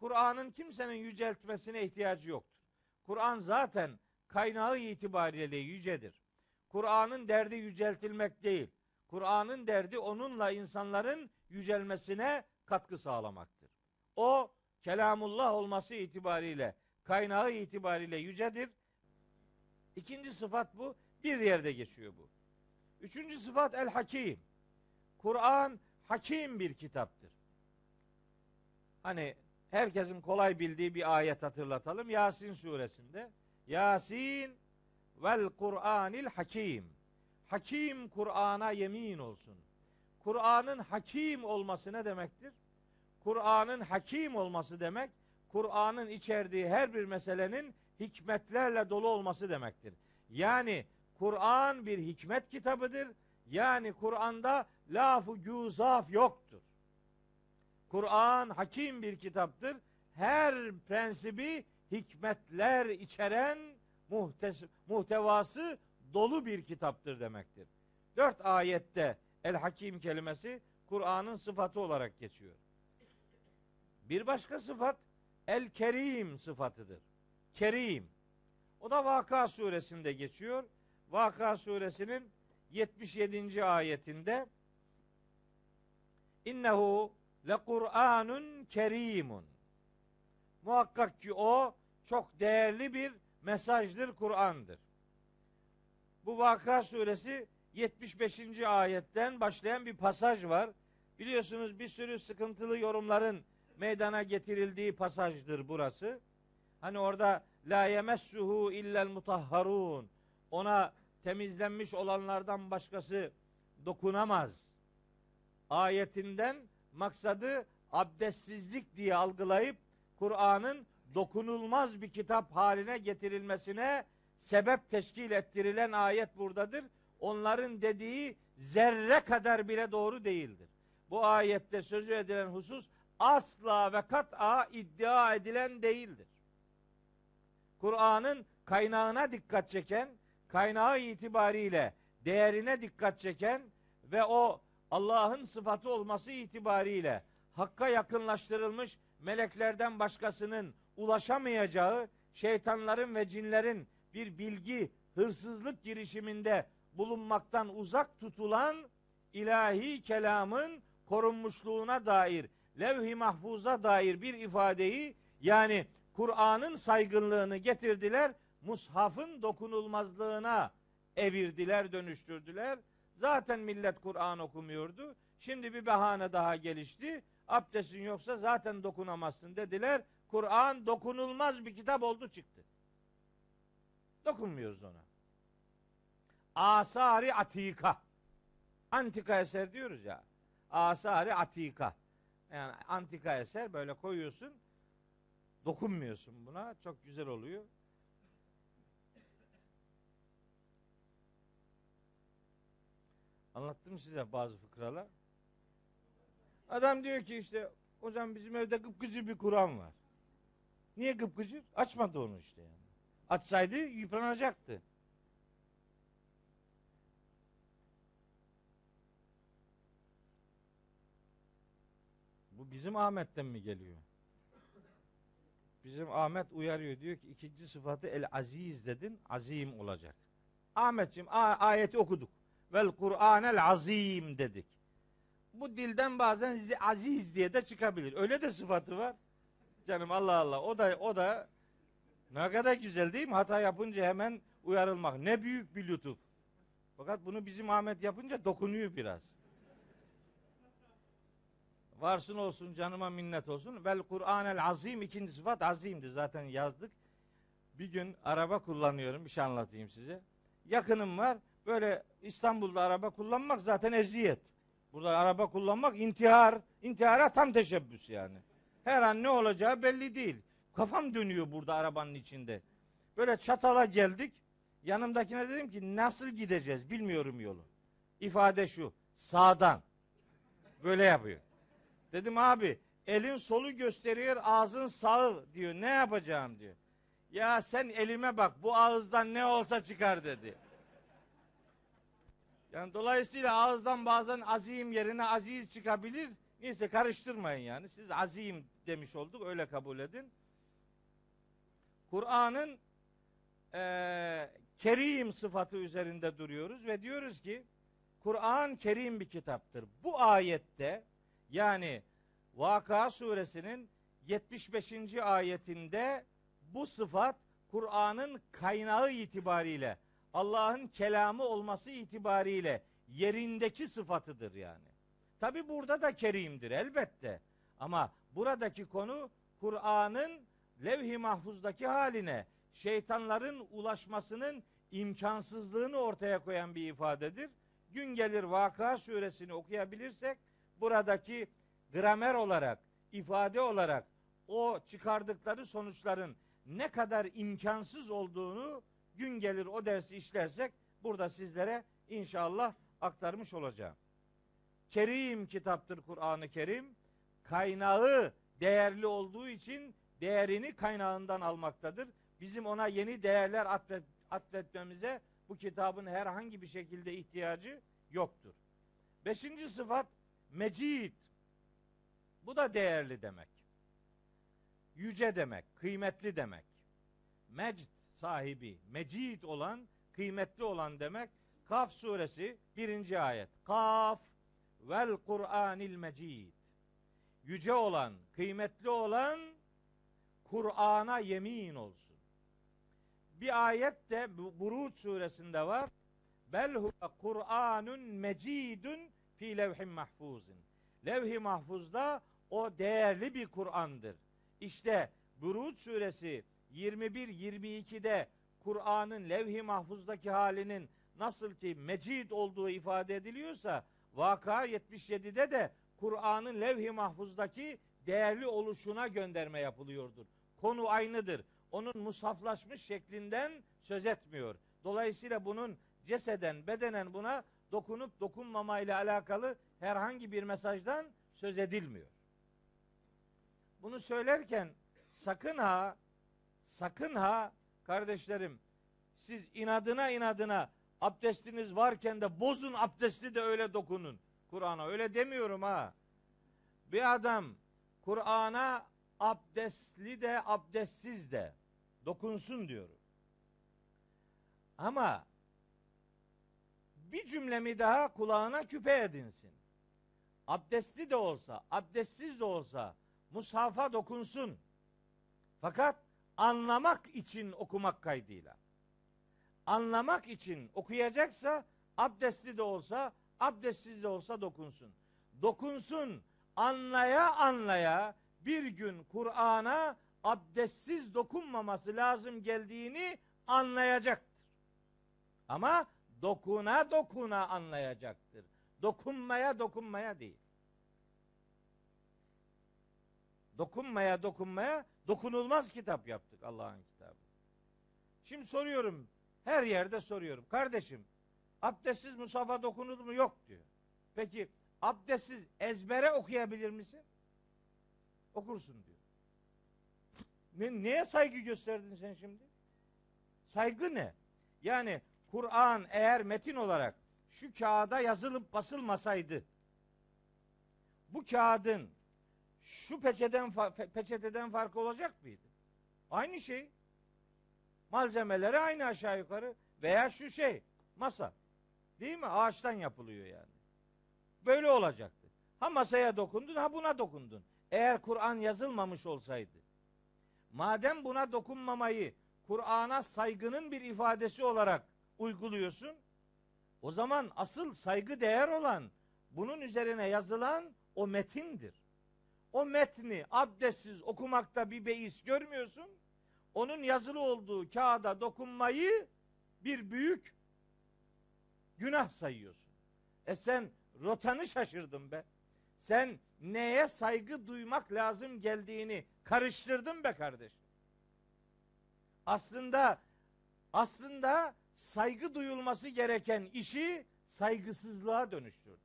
Kur'an'ın kimsenin yüceltmesine ihtiyacı yoktur. Kur'an zaten kaynağı itibariyle yücedir. Kur'an'ın derdi yüceltilmek değil. Kur'an'ın derdi onunla insanların yücelmesine katkı sağlamaktır. O kelamullah olması itibariyle, kaynağı itibariyle yücedir. İkinci sıfat bu. Bir yerde geçiyor bu. Üçüncü sıfat el hakim. Kur'an hakim bir kitaptır. Hani herkesin kolay bildiği bir ayet hatırlatalım. Yasin suresinde. Yasin vel Kur'anil hakim. Hakim Kur'an'a yemin olsun. Kur'an'ın hakim olması ne demektir? Kur'an'ın hakim olması demek, Kur'an'ın içerdiği her bir meselenin hikmetlerle dolu olması demektir. Yani Kur'an bir hikmet kitabıdır. Yani Kur'an'da lafı güzaf yoktur. Kur'an hakim bir kitaptır. Her prensibi hikmetler içeren muhtes- muhtevası dolu bir kitaptır demektir. Dört ayette el hakim kelimesi Kur'an'ın sıfatı olarak geçiyor. Bir başka sıfat el kerim sıfatıdır. Kerim. O da Vaka suresinde geçiyor. Vaka suresinin 77. ayetinde İnnehu le Kur'anun kerimun. Muhakkak ki o çok değerli bir mesajdır, Kur'an'dır. Bu Vaka suresi 75. ayetten başlayan bir pasaj var. Biliyorsunuz bir sürü sıkıntılı yorumların meydana getirildiği pasajdır burası. Hani orada la yemessuhu illel mutahharun. Ona temizlenmiş olanlardan başkası dokunamaz. Ayetinden maksadı abdestsizlik diye algılayıp Kur'an'ın dokunulmaz bir kitap haline getirilmesine sebep teşkil ettirilen ayet buradadır. Onların dediği zerre kadar bile doğru değildir. Bu ayette sözü edilen husus asla ve kat'a iddia edilen değildir. Kur'an'ın kaynağına dikkat çeken, kaynağı itibariyle değerine dikkat çeken ve o Allah'ın sıfatı olması itibariyle hakka yakınlaştırılmış meleklerden başkasının ulaşamayacağı şeytanların ve cinlerin bir bilgi hırsızlık girişiminde bulunmaktan uzak tutulan ilahi kelamın korunmuşluğuna dair levh-i mahfuza dair bir ifadeyi yani Kur'an'ın saygınlığını getirdiler, mushafın dokunulmazlığına evirdiler, dönüştürdüler. Zaten millet Kur'an okumuyordu. Şimdi bir bahane daha gelişti. Abdestin yoksa zaten dokunamazsın dediler. Kur'an dokunulmaz bir kitap oldu çıktı. Dokunmuyoruz ona. asari atika. Antika eser diyoruz ya. Asari atika. Yani antika eser böyle koyuyorsun. Dokunmuyorsun buna. Çok güzel oluyor. Anlattım size bazı fıkralar. Adam diyor ki işte hocam bizim evde gıpgıcır bir Kur'an var. Niye gıpgıcır? Açmadı onu işte yani. Açsaydı yıpranacaktı. Bu bizim Ahmet'ten mi geliyor? Bizim Ahmet uyarıyor diyor ki ikinci sıfatı el aziz dedin azim olacak. Ahmetciğim ayeti okuduk. Vel Kur'anel azim dedik. Bu dilden bazen aziz diye de çıkabilir. Öyle de sıfatı var. Canım Allah Allah. O da o da ne kadar güzel değil mi? Hata yapınca hemen uyarılmak. Ne büyük bir lütuf. Fakat bunu bizim Ahmet yapınca dokunuyor biraz. Varsın olsun canıma minnet olsun. Vel Kur'anel azim ikinci sıfat azimdi. Zaten yazdık. Bir gün araba kullanıyorum. Bir şey anlatayım size. Yakınım var. Böyle İstanbul'da araba kullanmak zaten eziyet. Burada araba kullanmak intihar. İntihara tam teşebbüs yani. Her an ne olacağı belli değil. Kafam dönüyor burada arabanın içinde. Böyle çatala geldik. Yanımdakine dedim ki nasıl gideceğiz bilmiyorum yolu. İfade şu. Sağdan. Böyle yapıyor. Dedim abi elin solu gösteriyor ağzın sağı diyor. Ne yapacağım diyor. Ya sen elime bak bu ağızdan ne olsa çıkar dedi. Yani dolayısıyla ağızdan bazen azim yerine aziz çıkabilir. Neyse karıştırmayın yani. Siz azim demiş olduk öyle kabul edin. Kur'an'ın e, kerim sıfatı üzerinde duruyoruz ve diyoruz ki Kur'an kerim bir kitaptır. Bu ayette yani Vaka suresinin 75. ayetinde bu sıfat Kur'an'ın kaynağı itibariyle Allah'ın kelamı olması itibariyle yerindeki sıfatıdır yani. Tabi burada da kerimdir elbette. Ama buradaki konu Kur'an'ın levh-i mahfuzdaki haline şeytanların ulaşmasının imkansızlığını ortaya koyan bir ifadedir. Gün gelir Vaka suresini okuyabilirsek buradaki gramer olarak, ifade olarak o çıkardıkları sonuçların ne kadar imkansız olduğunu gün gelir o dersi işlersek burada sizlere inşallah aktarmış olacağım. Kerim kitaptır Kur'an-ı Kerim. Kaynağı değerli olduğu için değerini kaynağından almaktadır. Bizim ona yeni değerler atfet, atfetmemize bu kitabın herhangi bir şekilde ihtiyacı yoktur. Beşinci sıfat mecid. Bu da değerli demek. Yüce demek, kıymetli demek. Mecd sahibi, mecid olan, kıymetli olan demek. Kaf suresi birinci ayet. Kaf vel Kur'anil mecid. Yüce olan, kıymetli olan Kur'an'a yemin olsun. Bir ayet de Buruç suresinde var. Bel huve Kur'anun mecidun fi levhin mahfuzin. Levh-i mahfuzda o değerli bir Kur'an'dır. İşte Buruç suresi 21-22'de Kur'an'ın levh-i mahfuzdaki halinin nasıl ki mecid olduğu ifade ediliyorsa Vaka 77'de de Kur'an'ın levh-i mahfuzdaki değerli oluşuna gönderme yapılıyordur. Konu aynıdır. Onun musaflaşmış şeklinden söz etmiyor. Dolayısıyla bunun ceseden, bedenen buna dokunup dokunmamayla alakalı herhangi bir mesajdan söz edilmiyor. Bunu söylerken sakın ha sakın ha kardeşlerim siz inadına inadına abdestiniz varken de bozun abdesti de öyle dokunun Kur'an'a. Öyle demiyorum ha. Bir adam Kur'an'a abdestli de abdestsiz de dokunsun diyorum. Ama bir cümlemi daha kulağına küpe edinsin. Abdestli de olsa, abdestsiz de olsa mushafa dokunsun. Fakat anlamak için okumak kaydıyla. Anlamak için okuyacaksa abdestli de olsa, abdestsiz de olsa dokunsun. Dokunsun, anlaya anlaya bir gün Kur'an'a abdestsiz dokunmaması lazım geldiğini anlayacaktır. Ama dokuna dokuna anlayacaktır. Dokunmaya dokunmaya değil. Dokunmaya dokunmaya dokunulmaz kitap yaptık Allah'ın kitabı. Şimdi soruyorum. Her yerde soruyorum. Kardeşim abdestsiz musafa dokunulur mu? Yok diyor. Peki abdestsiz ezbere okuyabilir misin? Okursun diyor. Ne, neye saygı gösterdin sen şimdi? Saygı ne? Yani Kur'an eğer metin olarak şu kağıda yazılıp basılmasaydı bu kağıdın şu peçeden peçeteden farkı olacak mıydı? Aynı şey. Malzemeleri aynı aşağı yukarı veya şu şey masa. Değil mi? Ağaçtan yapılıyor yani. Böyle olacaktı. Ha masaya dokundun ha buna dokundun. Eğer Kur'an yazılmamış olsaydı. Madem buna dokunmamayı Kur'an'a saygının bir ifadesi olarak uyguluyorsun. O zaman asıl saygı değer olan bunun üzerine yazılan o metindir. O metni abdestsiz okumakta bir beis görmüyorsun. Onun yazılı olduğu kağıda dokunmayı bir büyük günah sayıyorsun. E sen rotanı şaşırdın be. Sen neye saygı duymak lazım geldiğini karıştırdın be kardeşim. Aslında aslında saygı duyulması gereken işi saygısızlığa dönüştürdü.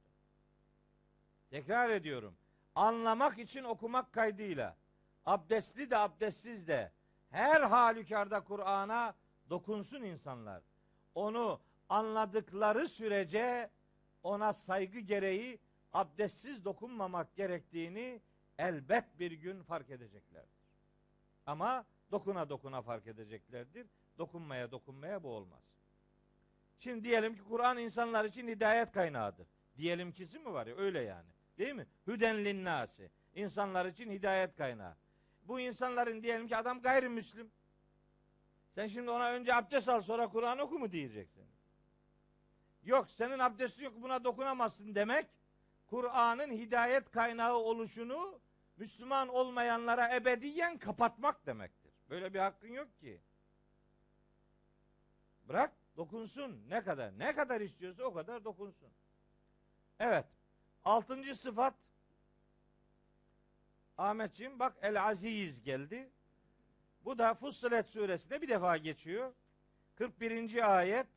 Tekrar ediyorum. Anlamak için okumak kaydıyla abdestli de abdestsiz de her halükarda Kur'an'a dokunsun insanlar. Onu anladıkları sürece ona saygı gereği abdestsiz dokunmamak gerektiğini elbet bir gün fark edeceklerdir. Ama dokuna dokuna fark edeceklerdir. Dokunmaya dokunmaya bu olmaz. Şimdi diyelim ki Kur'an insanlar için hidayet kaynağıdır. Diyelim kisi mi var ya öyle yani. Değil mi? Hüden linnâsi. İnsanlar için hidayet kaynağı. Bu insanların diyelim ki adam gayrimüslim. Sen şimdi ona önce abdest al sonra Kur'an oku mu diyeceksin? Yok senin abdestin yok buna dokunamazsın demek Kur'an'ın hidayet kaynağı oluşunu Müslüman olmayanlara ebediyen kapatmak demektir. Böyle bir hakkın yok ki. Bırak dokunsun ne kadar ne kadar istiyorsa o kadar dokunsun. Evet. Altıncı sıfat Ahmetciğim bak El Aziz geldi. Bu da Fussilet suresinde bir defa geçiyor. 41. ayet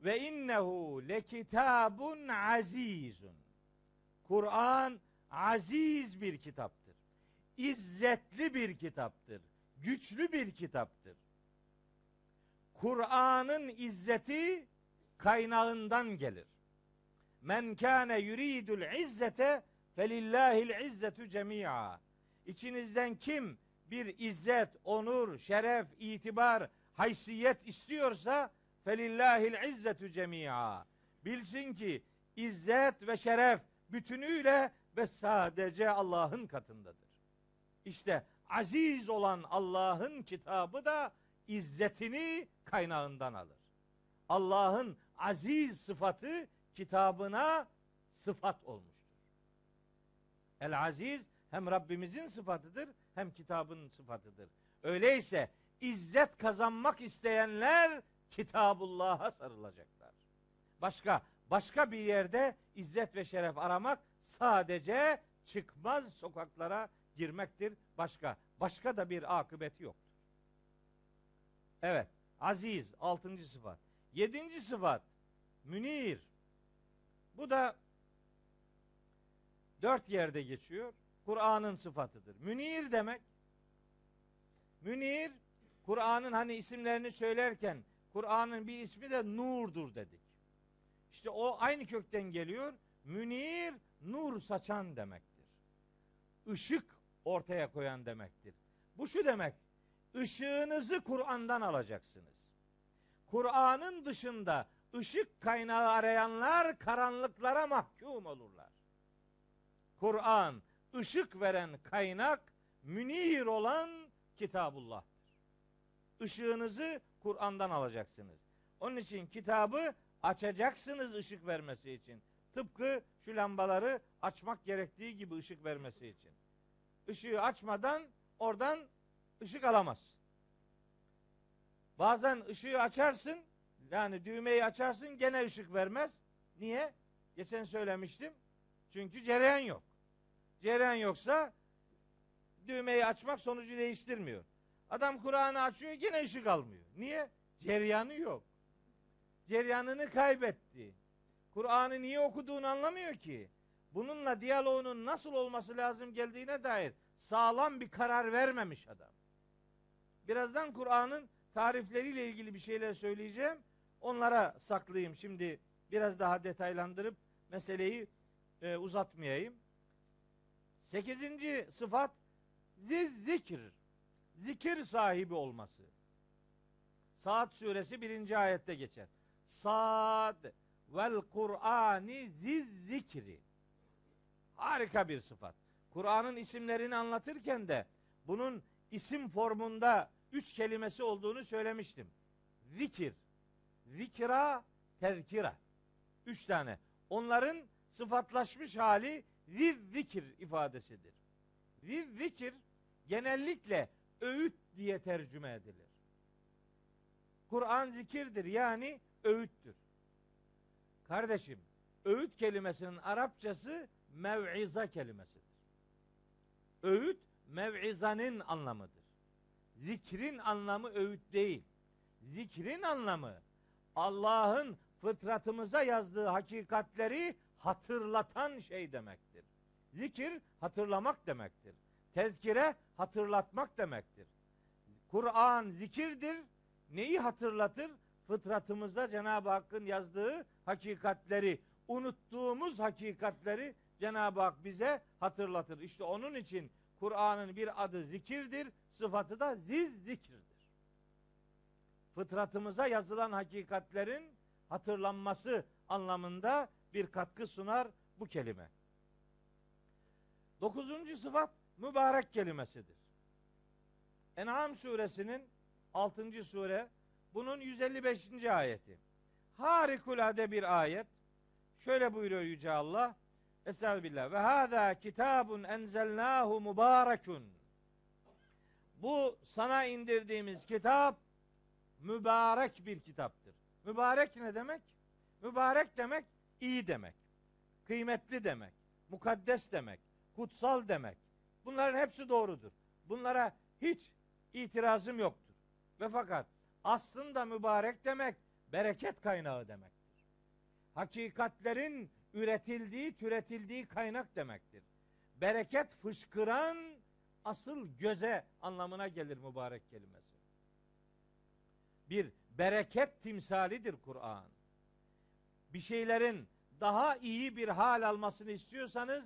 ve innehu lekitabun azizun. Kur'an aziz bir kitaptır. İzzetli bir kitaptır. Güçlü bir kitaptır. Kur'an'ın izzeti kaynağından gelir. Men kâne yuridul izzete felillahil izzetu cemi'a. İçinizden kim bir izzet, onur, şeref, itibar, haysiyet istiyorsa felillahil izzetu cemi'a. Bilsin ki izzet ve şeref bütünüyle ve sadece Allah'ın katındadır. İşte aziz olan Allah'ın kitabı da izzetini kaynağından alır. Allah'ın aziz sıfatı kitabına sıfat olmuştur. El aziz hem Rabbimizin sıfatıdır hem kitabın sıfatıdır. Öyleyse izzet kazanmak isteyenler Kitabullah'a sarılacaklar. Başka başka bir yerde izzet ve şeref aramak sadece çıkmaz sokaklara girmektir. Başka başka da bir akıbeti yoktur. Evet. Aziz altıncı sıfat. Yedinci sıfat münir. Bu da dört yerde geçiyor. Kur'an'ın sıfatıdır. Münir demek Münir Kur'an'ın hani isimlerini söylerken Kur'an'ın bir ismi de nurdur dedik. İşte o aynı kökten geliyor. Münir nur saçan demektir. Işık ortaya koyan demektir. Bu şu demek. Işığınızı Kur'an'dan alacaksınız. Kur'an'ın dışında ışık kaynağı arayanlar karanlıklara mahkum olurlar. Kur'an ışık veren kaynak münir olan Kitabullah'tır. Işığınızı Kur'an'dan alacaksınız. Onun için kitabı açacaksınız ışık vermesi için. Tıpkı şu lambaları açmak gerektiği gibi ışık vermesi için. Işığı açmadan oradan ışık alamaz. Bazen ışığı açarsın, Yani düğmeyi açarsın gene ışık vermez. Niye? Geçen söylemiştim. Çünkü cereyan yok. Cereyan yoksa düğmeyi açmak sonucu değiştirmiyor. Adam Kur'an'ı açıyor yine ışık almıyor. Niye? Cereyanı yok. Cereyanını kaybetti. Kur'an'ı niye okuduğunu anlamıyor ki. Bununla diyaloğunun nasıl olması lazım geldiğine dair sağlam bir karar vermemiş adam. Birazdan Kur'an'ın tarifleriyle ilgili bir şeyler söyleyeceğim. Onlara saklayayım şimdi biraz daha detaylandırıp meseleyi e, uzatmayayım. Sekizinci sıfat zikir. Zikir sahibi olması. Saat suresi birinci ayette geçer. Sad vel Kur'ani ziz zikri. Harika bir sıfat. Kur'an'ın isimlerini anlatırken de bunun isim formunda üç kelimesi olduğunu söylemiştim. Zikir, zikra, tezkira. Üç tane. Onların sıfatlaşmış hali ziz zikir ifadesidir. Ziz zikir genellikle öğüt diye tercüme edilir. Kur'an zikirdir yani öğüttür. Kardeşim, öğüt kelimesinin Arapçası mev'iza kelimesidir. Öğüt mev'izanın anlamıdır. Zikrin anlamı öğüt değil. Zikrin anlamı Allah'ın fıtratımıza yazdığı hakikatleri hatırlatan şey demektir. Zikir hatırlamak demektir. Tezkire hatırlatmak demektir. Kur'an zikirdir. Neyi hatırlatır? Fıtratımıza Cenab-ı Hakk'ın yazdığı hakikatleri, unuttuğumuz hakikatleri Cenab-ı Hak bize hatırlatır. İşte onun için Kur'an'ın bir adı zikirdir, sıfatı da ziz zikirdir. Fıtratımıza yazılan hakikatlerin hatırlanması anlamında bir katkı sunar bu kelime. Dokuzuncu sıfat mübarek kelimesidir. En'am suresinin 6. sure bunun 155. ayeti. Harikulade bir ayet. Şöyle buyuruyor Yüce Allah. Estağfirullah. Ve hâzâ kitabun enzelnâhu mübârekun. Bu sana indirdiğimiz kitap mübarek bir kitaptır. Mübarek ne demek? Mübarek demek iyi demek. Kıymetli demek. Mukaddes demek. Kutsal demek. Bunların hepsi doğrudur. Bunlara hiç itirazım yoktur. Ve fakat aslında mübarek demek bereket kaynağı demektir. Hakikatlerin üretildiği, türetildiği kaynak demektir. Bereket fışkıran asıl göze anlamına gelir mübarek kelimesi. Bir bereket timsalidir Kur'an. Bir şeylerin daha iyi bir hal almasını istiyorsanız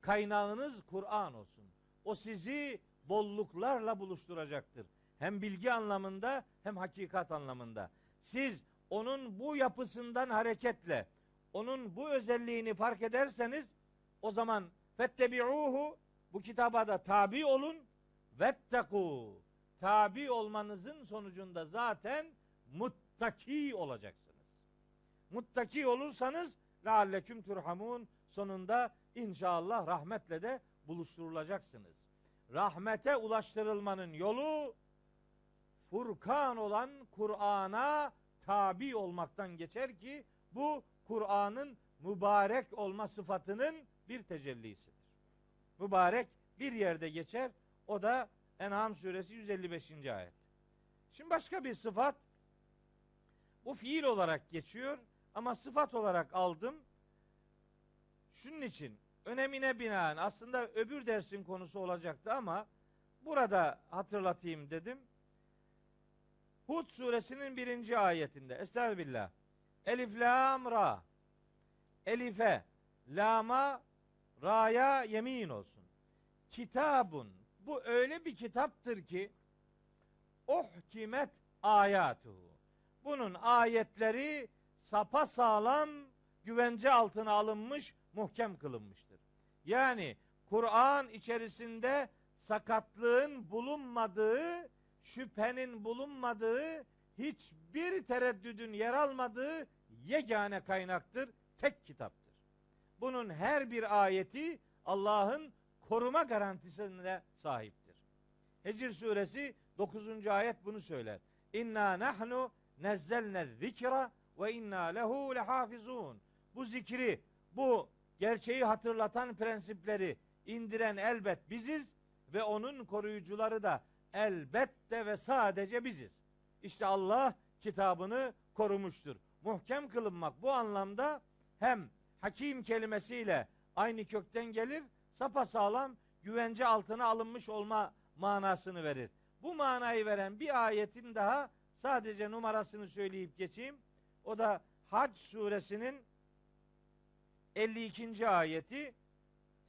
kaynağınız Kur'an olsun. O sizi bolluklarla buluşturacaktır. Hem bilgi anlamında hem hakikat anlamında. Siz onun bu yapısından hareketle onun bu özelliğini fark ederseniz o zaman fettebi'uhu bu kitaba da tabi olun vetteku tabi olmanızın sonucunda zaten muttaki olacaksınız. Muttaki olursanız lealleküm turhamun sonunda inşallah rahmetle de buluşturulacaksınız. Rahmete ulaştırılmanın yolu Furkan olan Kur'an'a tabi olmaktan geçer ki bu Kur'an'ın mübarek olma sıfatının bir tecellisidir. Mübarek bir yerde geçer. O da En'am suresi 155. ayet. Şimdi başka bir sıfat bu fiil olarak geçiyor ama sıfat olarak aldım. Şunun için önemine binaen aslında öbür dersin konusu olacaktı ama burada hatırlatayım dedim. Hud suresinin birinci ayetinde Estağfirullah. Elif lam ra. Elife, lama, raya yemin olsun. Kitabun. Bu öyle bir kitaptır ki uhkimet ayatuhu. Bunun ayetleri sapa sağlam güvence altına alınmış, muhkem kılınmıştır. Yani Kur'an içerisinde sakatlığın bulunmadığı, şüphenin bulunmadığı, hiçbir tereddüdün yer almadığı yegane kaynaktır, tek kitaptır. Bunun her bir ayeti Allah'ın koruma garantisine sahiptir. Hecr suresi 9. ayet bunu söyler. İnna nahnu nezzelne zikra ve inna lehu lehafizun. Bu zikri, bu gerçeği hatırlatan prensipleri indiren elbet biziz ve onun koruyucuları da elbette ve sadece biziz. İşte Allah kitabını korumuştur. Muhkem kılınmak bu anlamda hem hakim kelimesiyle aynı kökten gelir, sapasağlam güvence altına alınmış olma manasını verir. Bu manayı veren bir ayetin daha sadece numarasını söyleyip geçeyim. O da Hac suresinin 52. ayeti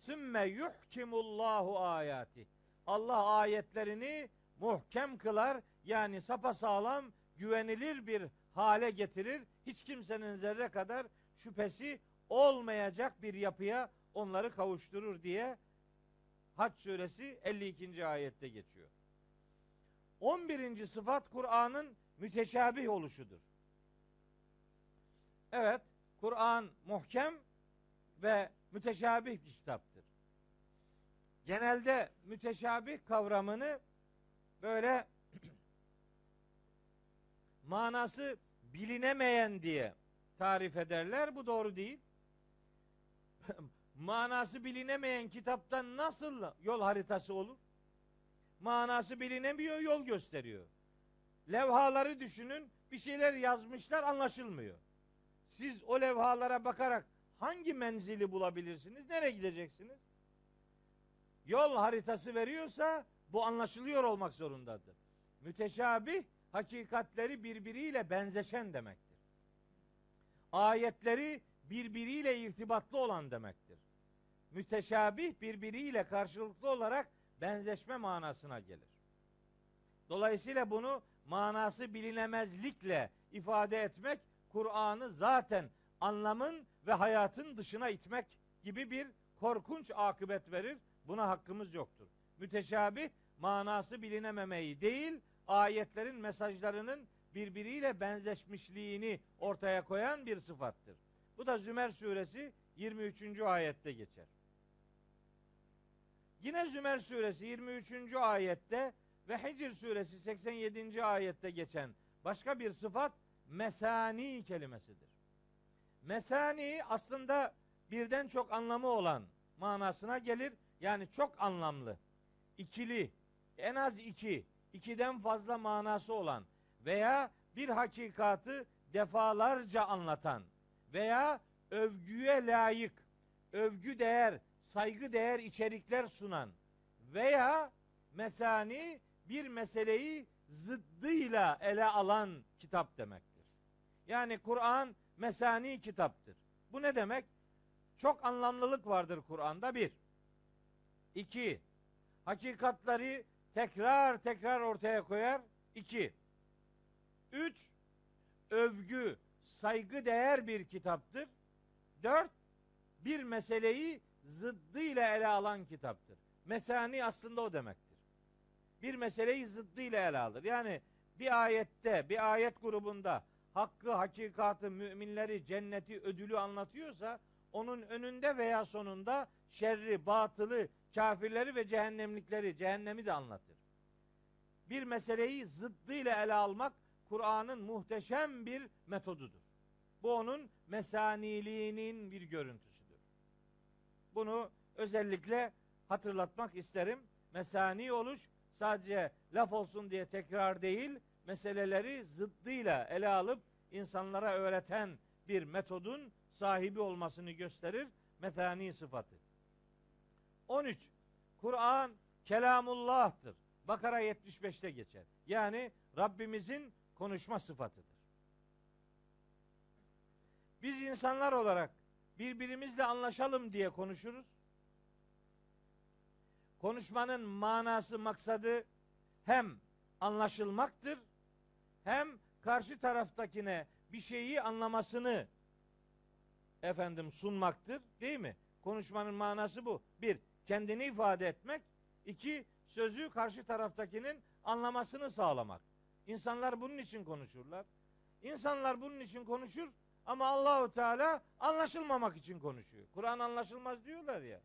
Sümme yuhkimullahu ayati. Allah ayetlerini muhkem kılar yani sapasağlam güvenilir bir hale getirir. Hiç kimsenin zerre kadar şüphesi olmayacak bir yapıya onları kavuşturur diye Hac suresi 52. ayette geçiyor. 11. sıfat Kur'an'ın müteşabih oluşudur. Evet, Kur'an muhkem ve müteşabih bir kitaptır. Genelde müteşabih kavramını böyle manası bilinemeyen diye tarif ederler. Bu doğru değil. Manası bilinemeyen kitaptan nasıl yol haritası olur? Manası bilinemiyor, yol gösteriyor. Levhaları düşünün, bir şeyler yazmışlar anlaşılmıyor. Siz o levhalara bakarak hangi menzili bulabilirsiniz? Nereye gideceksiniz? Yol haritası veriyorsa bu anlaşılıyor olmak zorundadır. Müteşabih hakikatleri birbiriyle benzeşen demektir. Ayetleri birbiriyle irtibatlı olan demektir. Müteşabih birbiriyle karşılıklı olarak benzeşme manasına gelir. Dolayısıyla bunu manası bilinemezlikle ifade etmek Kur'an'ı zaten anlamın ve hayatın dışına itmek gibi bir korkunç akıbet verir. Buna hakkımız yoktur. Müteşabih manası bilinememeyi değil, ayetlerin mesajlarının birbiriyle benzeşmişliğini ortaya koyan bir sıfattır. Bu da Zümer suresi 23. ayette geçer. Yine Zümer suresi 23. ayette ve Hicr suresi 87. ayette geçen başka bir sıfat mesani kelimesidir. Mesani aslında birden çok anlamı olan manasına gelir. Yani çok anlamlı, ikili, en az iki, ikiden fazla manası olan veya bir hakikatı defalarca anlatan veya övgüye layık, övgü değer, saygı değer içerikler sunan veya mesani bir meseleyi zıddıyla ele alan kitap demektir. Yani Kur'an mesani kitaptır. Bu ne demek? Çok anlamlılık vardır Kur'an'da bir. İki, hakikatleri tekrar tekrar ortaya koyar. İki, üç, övgü, saygı değer bir kitaptır. Dört, bir meseleyi zıddıyla ele alan kitaptır. Mesani aslında o demektir. Bir meseleyi zıddıyla ele alır. Yani bir ayette, bir ayet grubunda hakkı, hakikatı, müminleri, cenneti, ödülü anlatıyorsa onun önünde veya sonunda şerri, batılı, kafirleri ve cehennemlikleri, cehennemi de anlatır. Bir meseleyi zıddıyla ele almak Kur'an'ın muhteşem bir metodudur. Bu onun mesaniliğinin bir görüntüsüdür. Bunu özellikle hatırlatmak isterim. Mesani oluş sadece laf olsun diye tekrar değil, meseleleri zıddıyla ele alıp insanlara öğreten bir metodun sahibi olmasını gösterir metani sıfatı. 13. Kur'an kelamullah'tır. Bakara 75'te geçer. Yani Rabbimizin konuşma sıfatıdır. Biz insanlar olarak birbirimizle anlaşalım diye konuşuruz. Konuşmanın manası, maksadı hem anlaşılmaktır hem karşı taraftakine bir şeyi anlamasını efendim sunmaktır. Değil mi? Konuşmanın manası bu. Bir, kendini ifade etmek. iki sözü karşı taraftakinin anlamasını sağlamak. İnsanlar bunun için konuşurlar. İnsanlar bunun için konuşur ama Allahu Teala anlaşılmamak için konuşuyor. Kur'an anlaşılmaz diyorlar ya.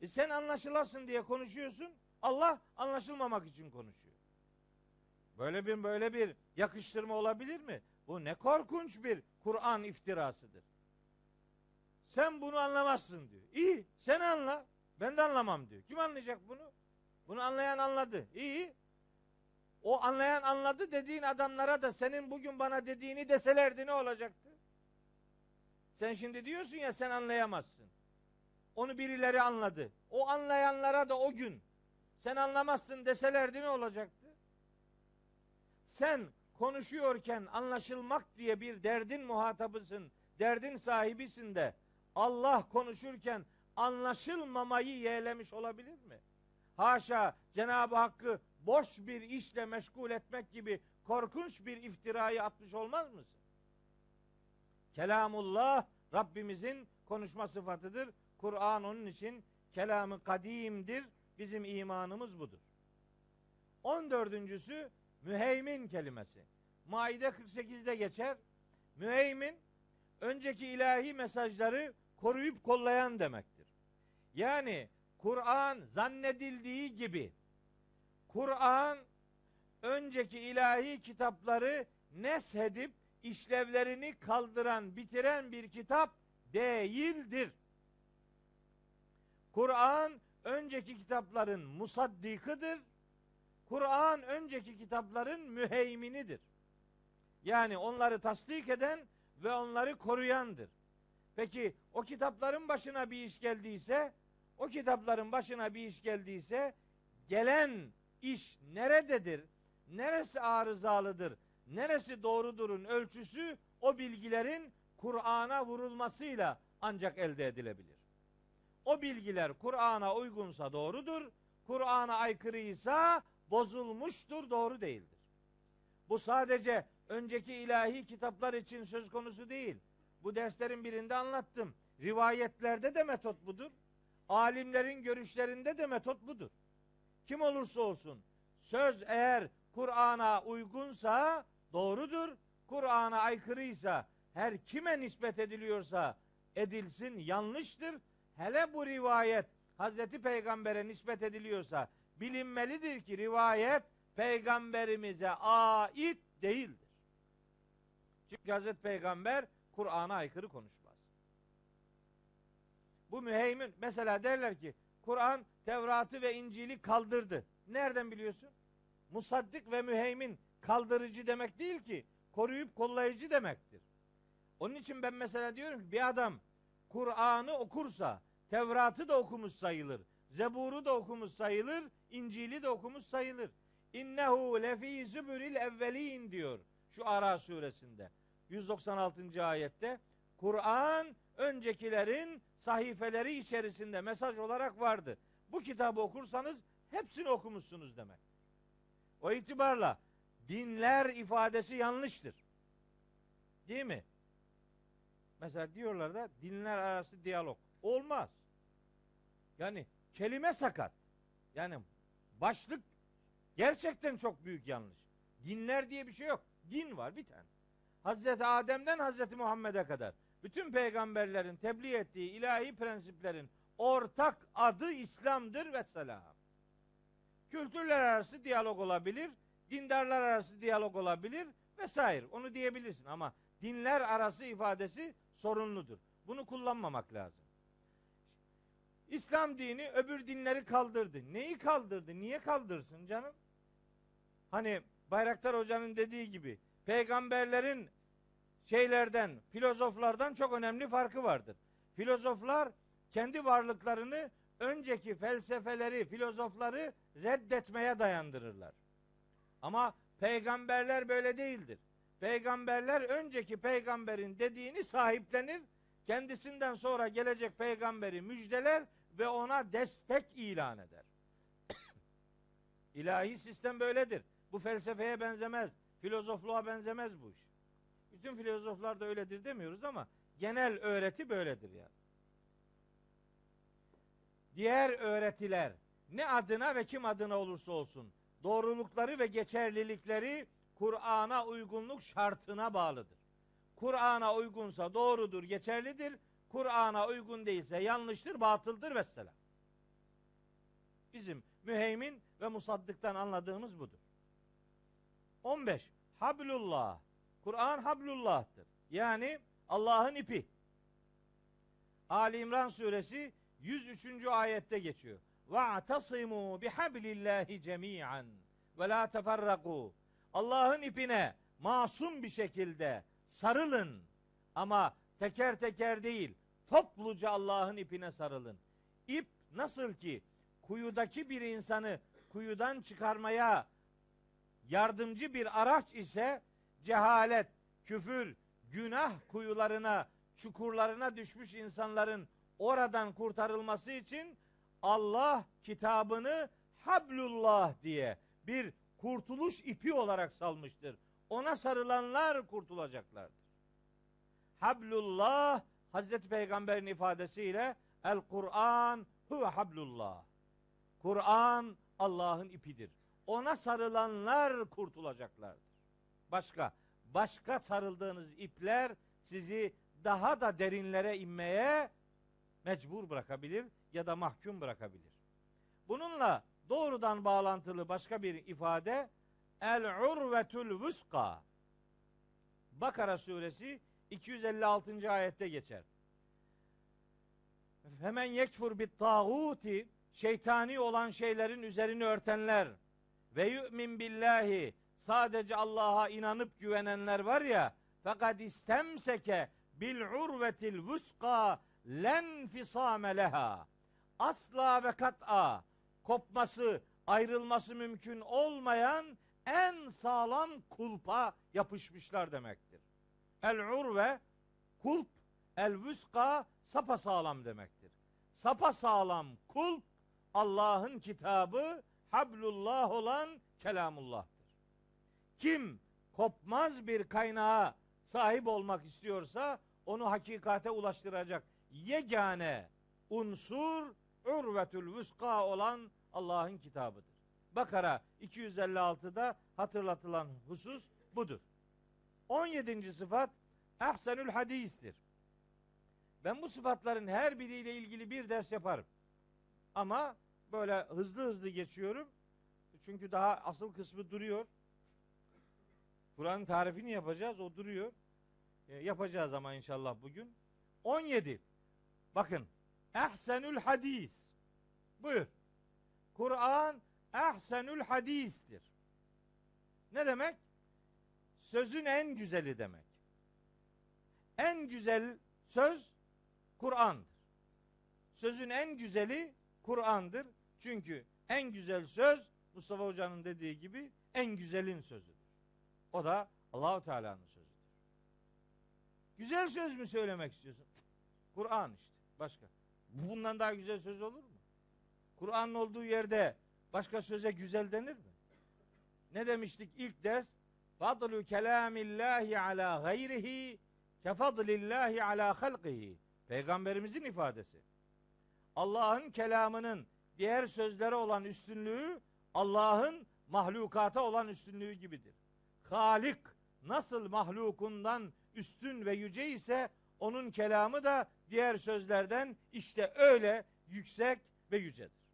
E sen anlaşılasın diye konuşuyorsun. Allah anlaşılmamak için konuşuyor. Böyle bir böyle bir yakıştırma olabilir mi? Bu ne korkunç bir Kur'an iftirasıdır. Sen bunu anlamazsın diyor. İyi sen anla. Ben de anlamam diyor. Kim anlayacak bunu? Bunu anlayan anladı. İyi. O anlayan anladı dediğin adamlara da senin bugün bana dediğini deselerdi ne olacaktı? Sen şimdi diyorsun ya sen anlayamazsın. Onu birileri anladı. O anlayanlara da o gün sen anlamazsın deselerdi ne olacaktı? Sen konuşuyorken anlaşılmak diye bir derdin muhatabısın, derdin sahibisin de Allah konuşurken anlaşılmamayı yeğlemiş olabilir mi? Haşa Cenab-ı Hakk'ı boş bir işle meşgul etmek gibi korkunç bir iftirayı atmış olmaz mısın? Kelamullah Rabbimizin konuşma sıfatıdır. Kur'an onun için kelamı kadimdir. Bizim imanımız budur. 14.sü müheymin kelimesi. Maide 48'de geçer. Müheymin önceki ilahi mesajları koruyup kollayan demektir. Yani Kur'an zannedildiği gibi Kur'an önceki ilahi kitapları neshedip işlevlerini kaldıran, bitiren bir kitap değildir. Kur'an önceki kitapların musaddikıdır. Kur'an önceki kitapların müheyminidir. Yani onları tasdik eden ve onları koruyandır. Peki o kitapların başına bir iş geldiyse, o kitapların başına bir iş geldiyse gelen iş nerededir? Neresi arızalıdır? Neresi doğrudurun ölçüsü o bilgilerin Kur'an'a vurulmasıyla ancak elde edilebilir. O bilgiler Kur'an'a uygunsa doğrudur, Kur'an'a aykırıysa bozulmuştur, doğru değildir. Bu sadece önceki ilahi kitaplar için söz konusu değil. Bu derslerin birinde anlattım. Rivayetlerde de metot budur. Alimlerin görüşlerinde de metot budur. Kim olursa olsun söz eğer Kur'an'a uygunsa doğrudur. Kur'an'a aykırıysa her kime nispet ediliyorsa edilsin yanlıştır. Hele bu rivayet Hazreti Peygamber'e nispet ediliyorsa bilinmelidir ki rivayet peygamberimize ait değildir. Çünkü Hazreti Peygamber Kur'an'a aykırı konuşmaz. Bu müheymin mesela derler ki Kur'an Tevrat'ı ve İncil'i kaldırdı. Nereden biliyorsun? Musaddik ve müheymin kaldırıcı demek değil ki koruyup kollayıcı demektir. Onun için ben mesela diyorum ki bir adam Kur'an'ı okursa Tevrat'ı da okumuş sayılır. Zebur'u da okumuş sayılır. İncil'i de okumuş sayılır. İnnehu lefî zübüril evvelin diyor şu Ara suresinde. 196. ayette Kur'an öncekilerin sahifeleri içerisinde mesaj olarak vardı. Bu kitabı okursanız hepsini okumuşsunuz demek. O itibarla dinler ifadesi yanlıştır. Değil mi? Mesela diyorlar da dinler arası diyalog. Olmaz. Yani kelime sakat. Yani başlık gerçekten çok büyük yanlış. Dinler diye bir şey yok. Din var bir tane. Hazreti Adem'den Hazreti Muhammed'e kadar bütün peygamberlerin tebliğ ettiği ilahi prensiplerin ortak adı İslam'dır ve selam. Kültürler arası diyalog olabilir, dindarlar arası diyalog olabilir vesaire. Onu diyebilirsin ama dinler arası ifadesi sorunludur. Bunu kullanmamak lazım. İslam dini öbür dinleri kaldırdı. Neyi kaldırdı? Niye kaldırsın canım? Hani Bayraktar Hoca'nın dediği gibi peygamberlerin şeylerden, filozoflardan çok önemli farkı vardır. Filozoflar kendi varlıklarını önceki felsefeleri, filozofları reddetmeye dayandırırlar. Ama peygamberler böyle değildir. Peygamberler önceki peygamberin dediğini sahiplenir, kendisinden sonra gelecek peygamberi müjdeler ve ona destek ilan eder. İlahi sistem böyledir. Bu felsefeye benzemez, filozofluğa benzemez bu iş. Bütün filozoflar da öyledir demiyoruz ama genel öğreti böyledir yani. Diğer öğretiler ne adına ve kim adına olursa olsun doğrulukları ve geçerlilikleri Kur'an'a uygunluk şartına bağlıdır. Kur'an'a uygunsa doğrudur, geçerlidir. Kur'an'a uygun değilse yanlıştır, batıldır vesselam. Bizim müheymin ve musaddıktan anladığımız budur. 15. Hablullah. Kur'an hablullah'tır. Yani Allah'ın ipi. Ali İmran suresi 103. ayette geçiyor. Ve'tasimu bihablillahi cemi'an ve la teferraku. Allah'ın ipine masum bir şekilde sarılın ama teker teker değil, topluca Allah'ın ipine sarılın. İp nasıl ki kuyudaki bir insanı kuyudan çıkarmaya yardımcı bir araç ise cehalet, küfür, günah kuyularına, çukurlarına düşmüş insanların oradan kurtarılması için Allah kitabını Hablullah diye bir kurtuluş ipi olarak salmıştır. Ona sarılanlar kurtulacaklardır. Hablullah Hazreti Peygamber'in ifadesiyle El Kur'an huve hablullah. Kur'an Allah'ın ipidir. Ona sarılanlar kurtulacaklardır. Başka, başka sarıldığınız ipler sizi daha da derinlere inmeye mecbur bırakabilir ya da mahkum bırakabilir. Bununla doğrudan bağlantılı başka bir ifade el urvetul vuska. Bakara suresi 256. ayette geçer. Hemen yekfur bit tağuti şeytani olan şeylerin üzerini örtenler ve yu'min billahi sadece Allah'a inanıp güvenenler var ya fakat istemseke bil urvetil vuska len fisame leha asla ve kat'a kopması ayrılması mümkün olmayan en sağlam kulpa yapışmışlar demektir. El urve kulp el vuska sapa sağlam demektir. Sapa sağlam kulp Allah'ın kitabı hablullah olan kelamullah'tır. Kim kopmaz bir kaynağa sahip olmak istiyorsa onu hakikate ulaştıracak yegane unsur urvetül vuska olan Allah'ın kitabıdır. Bakara 256'da hatırlatılan husus budur. 17. sıfat ahsenül hadistir. Ben bu sıfatların her biriyle ilgili bir ders yaparım. Ama böyle hızlı hızlı geçiyorum. Çünkü daha asıl kısmı duruyor. Kur'an'ın tarifini yapacağız. O duruyor. E, yapacağız ama inşallah bugün. 17. Bakın. Ehsenül hadis. Buyur. Kur'an ehsenül hadistir. Ne demek? Sözün en güzeli demek. En güzel söz Kur'an'dır. Sözün en güzeli Kur'an'dır. Çünkü en güzel söz Mustafa Hoca'nın dediği gibi en güzelin sözüdür. O da Allahu Teala'nın sözüdür. Güzel söz mü söylemek istiyorsun? Kur'an işte. Başka. Bundan daha güzel söz olur mu? Kur'an'ın olduğu yerde başka söze güzel denir mi? Ne demiştik ilk ders? Fadlu kelamillahi ala gayrihi kefadlillahi ala halqihi. Peygamberimizin ifadesi. Allah'ın kelamının diğer sözlere olan üstünlüğü Allah'ın mahlukata olan üstünlüğü gibidir. Halik nasıl mahlukundan üstün ve yüce ise onun kelamı da diğer sözlerden işte öyle yüksek ve yücedir.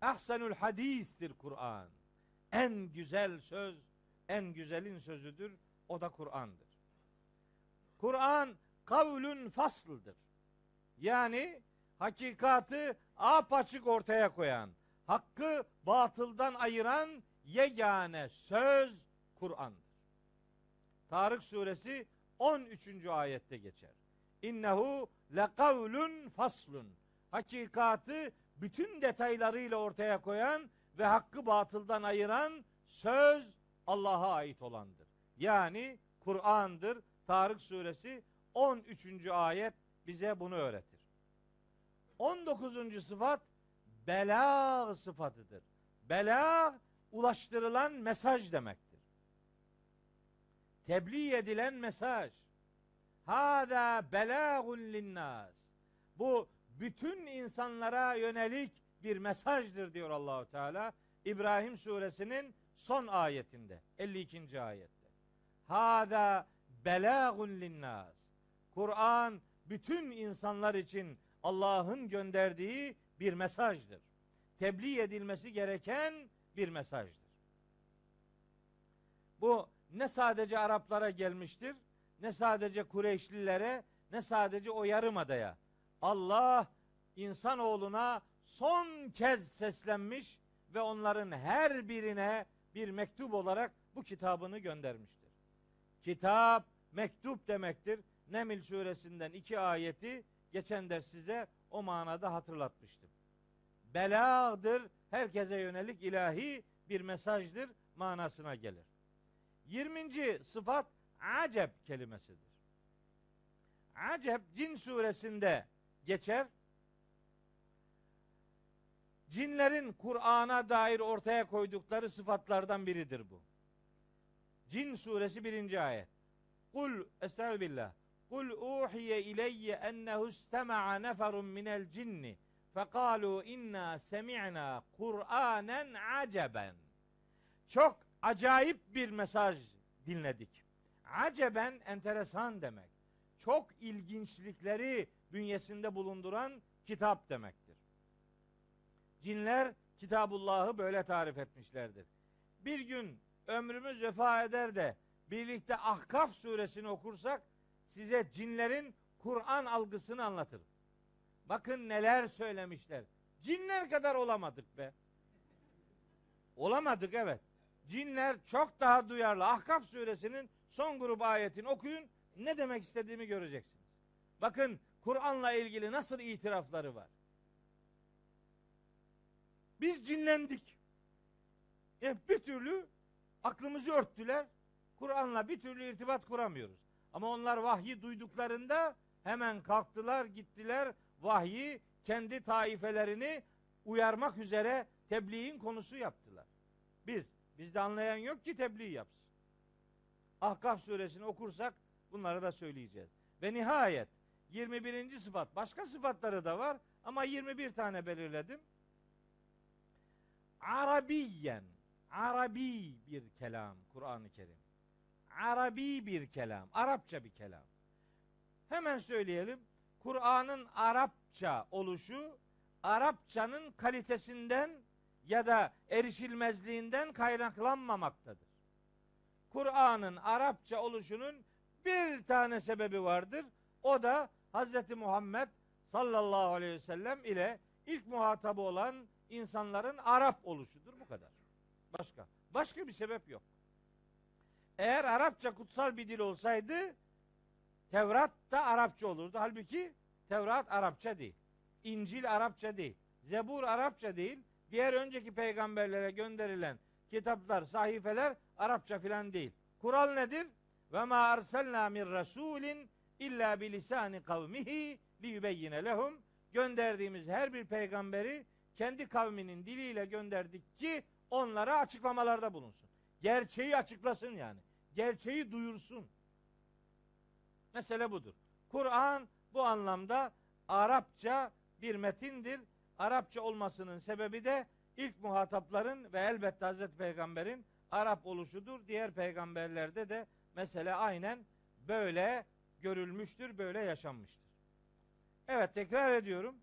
Ahsenül hadistir Kur'an. En güzel söz, en güzelin sözüdür. O da Kur'an'dır. Kur'an kavlün faslıdır. Yani hakikatı apaçık ortaya koyan, hakkı batıldan ayıran yegane söz Kur'an'dır. Tarık suresi 13. ayette geçer. İnnehu lekavlun faslun. Hakikatı bütün detaylarıyla ortaya koyan ve hakkı batıldan ayıran söz Allah'a ait olandır. Yani Kur'an'dır. Tarık suresi 13. ayet bize bunu öğretir. 19. sıfat bela sıfatıdır. Bela ulaştırılan mesaj demektir. Tebliğ edilen mesaj. Hada belagun linnas. Bu bütün insanlara yönelik bir mesajdır diyor Allahu Teala. İbrahim suresinin son ayetinde 52. ayette. Hada belagun linnas. Kur'an bütün insanlar için Allah'ın gönderdiği bir mesajdır. Tebliğ edilmesi gereken bir mesajdır. Bu ne sadece Araplara gelmiştir, ne sadece Kureyşlilere, ne sadece o yarımadaya. Allah insanoğluna son kez seslenmiş ve onların her birine bir mektup olarak bu kitabını göndermiştir. Kitap mektup demektir. Nemil suresinden iki ayeti geçen ders size o manada hatırlatmıştım. Belağdır, herkese yönelik ilahi bir mesajdır manasına gelir. 20. sıfat acep kelimesidir. Acep cin suresinde geçer. Cinlerin Kur'an'a dair ortaya koydukları sıfatlardan biridir bu. Cin suresi birinci ayet. Kul estağfirullah. Kul uhiye ileyye ennehu istema'a neferun minel cinni fekalu inna semi'na Kur'anen aceben. Çok acayip bir mesaj dinledik. Aceben enteresan demek. Çok ilginçlikleri bünyesinde bulunduran kitap demektir. Cinler Kitabullah'ı böyle tarif etmişlerdir. Bir gün ömrümüz vefa eder de birlikte Ahkaf suresini okursak size cinlerin Kur'an algısını anlatırım. Bakın neler söylemişler. Cinler kadar olamadık be. Olamadık evet. Cinler çok daha duyarlı. Ahkaf suresinin son grup ayetini okuyun. Ne demek istediğimi göreceksiniz. Bakın Kur'an'la ilgili nasıl itirafları var. Biz cinlendik. E, bir türlü aklımızı örttüler. Kur'an'la bir türlü irtibat kuramıyoruz. Ama onlar vahyi duyduklarında hemen kalktılar, gittiler. Vahyi kendi taifelerini uyarmak üzere tebliğin konusu yaptılar. Biz, bizde anlayan yok ki tebliğ yapsın. Ahkaf suresini okursak bunları da söyleyeceğiz. Ve nihayet 21. sıfat, başka sıfatları da var ama 21 tane belirledim. Arabiyen, Arabi bir kelam Kur'an-ı Kerim. Arabi bir kelam, Arapça bir kelam. Hemen söyleyelim. Kur'an'ın Arapça oluşu Arapçanın kalitesinden ya da erişilmezliğinden kaynaklanmamaktadır. Kur'an'ın Arapça oluşunun bir tane sebebi vardır. O da Hz. Muhammed sallallahu aleyhi ve sellem ile ilk muhatabı olan insanların Arap oluşudur. Bu kadar. Başka. Başka bir sebep yok. Eğer Arapça kutsal bir dil olsaydı Tevrat da Arapça olurdu. Halbuki Tevrat Arapça değil. İncil Arapça değil. Zebur Arapça değil. Diğer önceki peygamberlere gönderilen kitaplar, sahifeler Arapça filan değil. Kural nedir? Ve ma arsalna min rasulin illa bi lisani kavmihi li yubeyyine lehum. Gönderdiğimiz her bir peygamberi kendi kavminin diliyle gönderdik ki onlara açıklamalarda bulunsun. Gerçeği açıklasın yani. Gerçeği duyursun. Mesele budur. Kur'an bu anlamda Arapça bir metindir. Arapça olmasının sebebi de ilk muhatapların ve elbette Hazreti Peygamber'in Arap oluşudur. Diğer peygamberlerde de mesele aynen böyle görülmüştür, böyle yaşanmıştır. Evet tekrar ediyorum.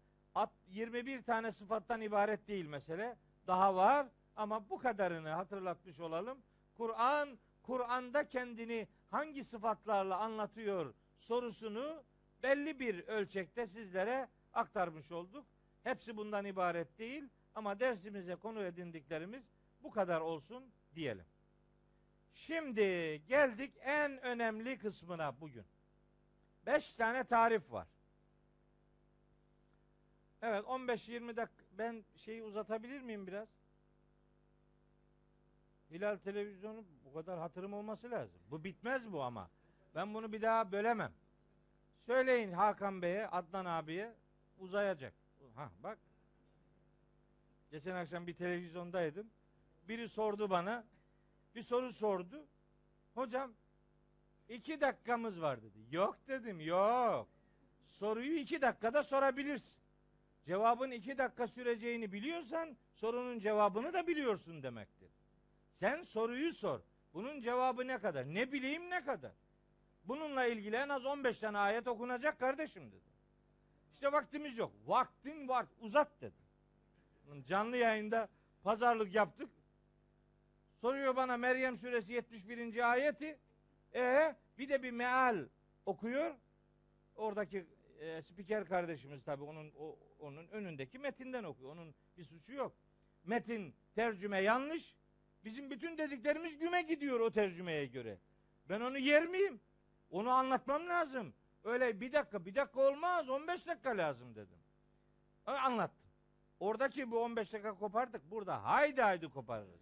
21 tane sıfattan ibaret değil mesele. Daha var ama bu kadarını hatırlatmış olalım. Kur'an, Kur'an'da kendini hangi sıfatlarla anlatıyor sorusunu belli bir ölçekte sizlere aktarmış olduk. Hepsi bundan ibaret değil ama dersimize konu edindiklerimiz bu kadar olsun diyelim. Şimdi geldik en önemli kısmına bugün. Beş tane tarif var. Evet 15-20 dakika ben şeyi uzatabilir miyim biraz? Hilal televizyonu bu kadar hatırım olması lazım. Bu bitmez bu ama. Ben bunu bir daha bölemem. Söyleyin Hakan Bey'e, Adnan abiye uzayacak. Ha bak. Geçen akşam bir televizyondaydım. Biri sordu bana. Bir soru sordu. Hocam iki dakikamız var dedi. Yok dedim yok. Soruyu iki dakikada sorabilirsin. Cevabın iki dakika süreceğini biliyorsan sorunun cevabını da biliyorsun demektir. Sen soruyu sor. Bunun cevabı ne kadar? Ne bileyim ne kadar? Bununla ilgili en az 15 tane ayet okunacak kardeşim dedi. İşte vaktimiz yok. Vaktin var. Uzat dedi. Canlı yayında pazarlık yaptık. Soruyor bana Meryem suresi 71. ayeti. E bir de bir meal okuyor. Oradaki e, spiker kardeşimiz tabii onun o, onun önündeki metinden okuyor. Onun bir suçu yok. Metin tercüme yanlış. Bizim bütün dediklerimiz güme gidiyor o tercümeye göre. Ben onu yer miyim? Onu anlatmam lazım. Öyle bir dakika bir dakika olmaz 15 dakika lazım dedim. Anlattım. Oradaki bu 15 dakika kopardık. Burada haydi haydi koparırız.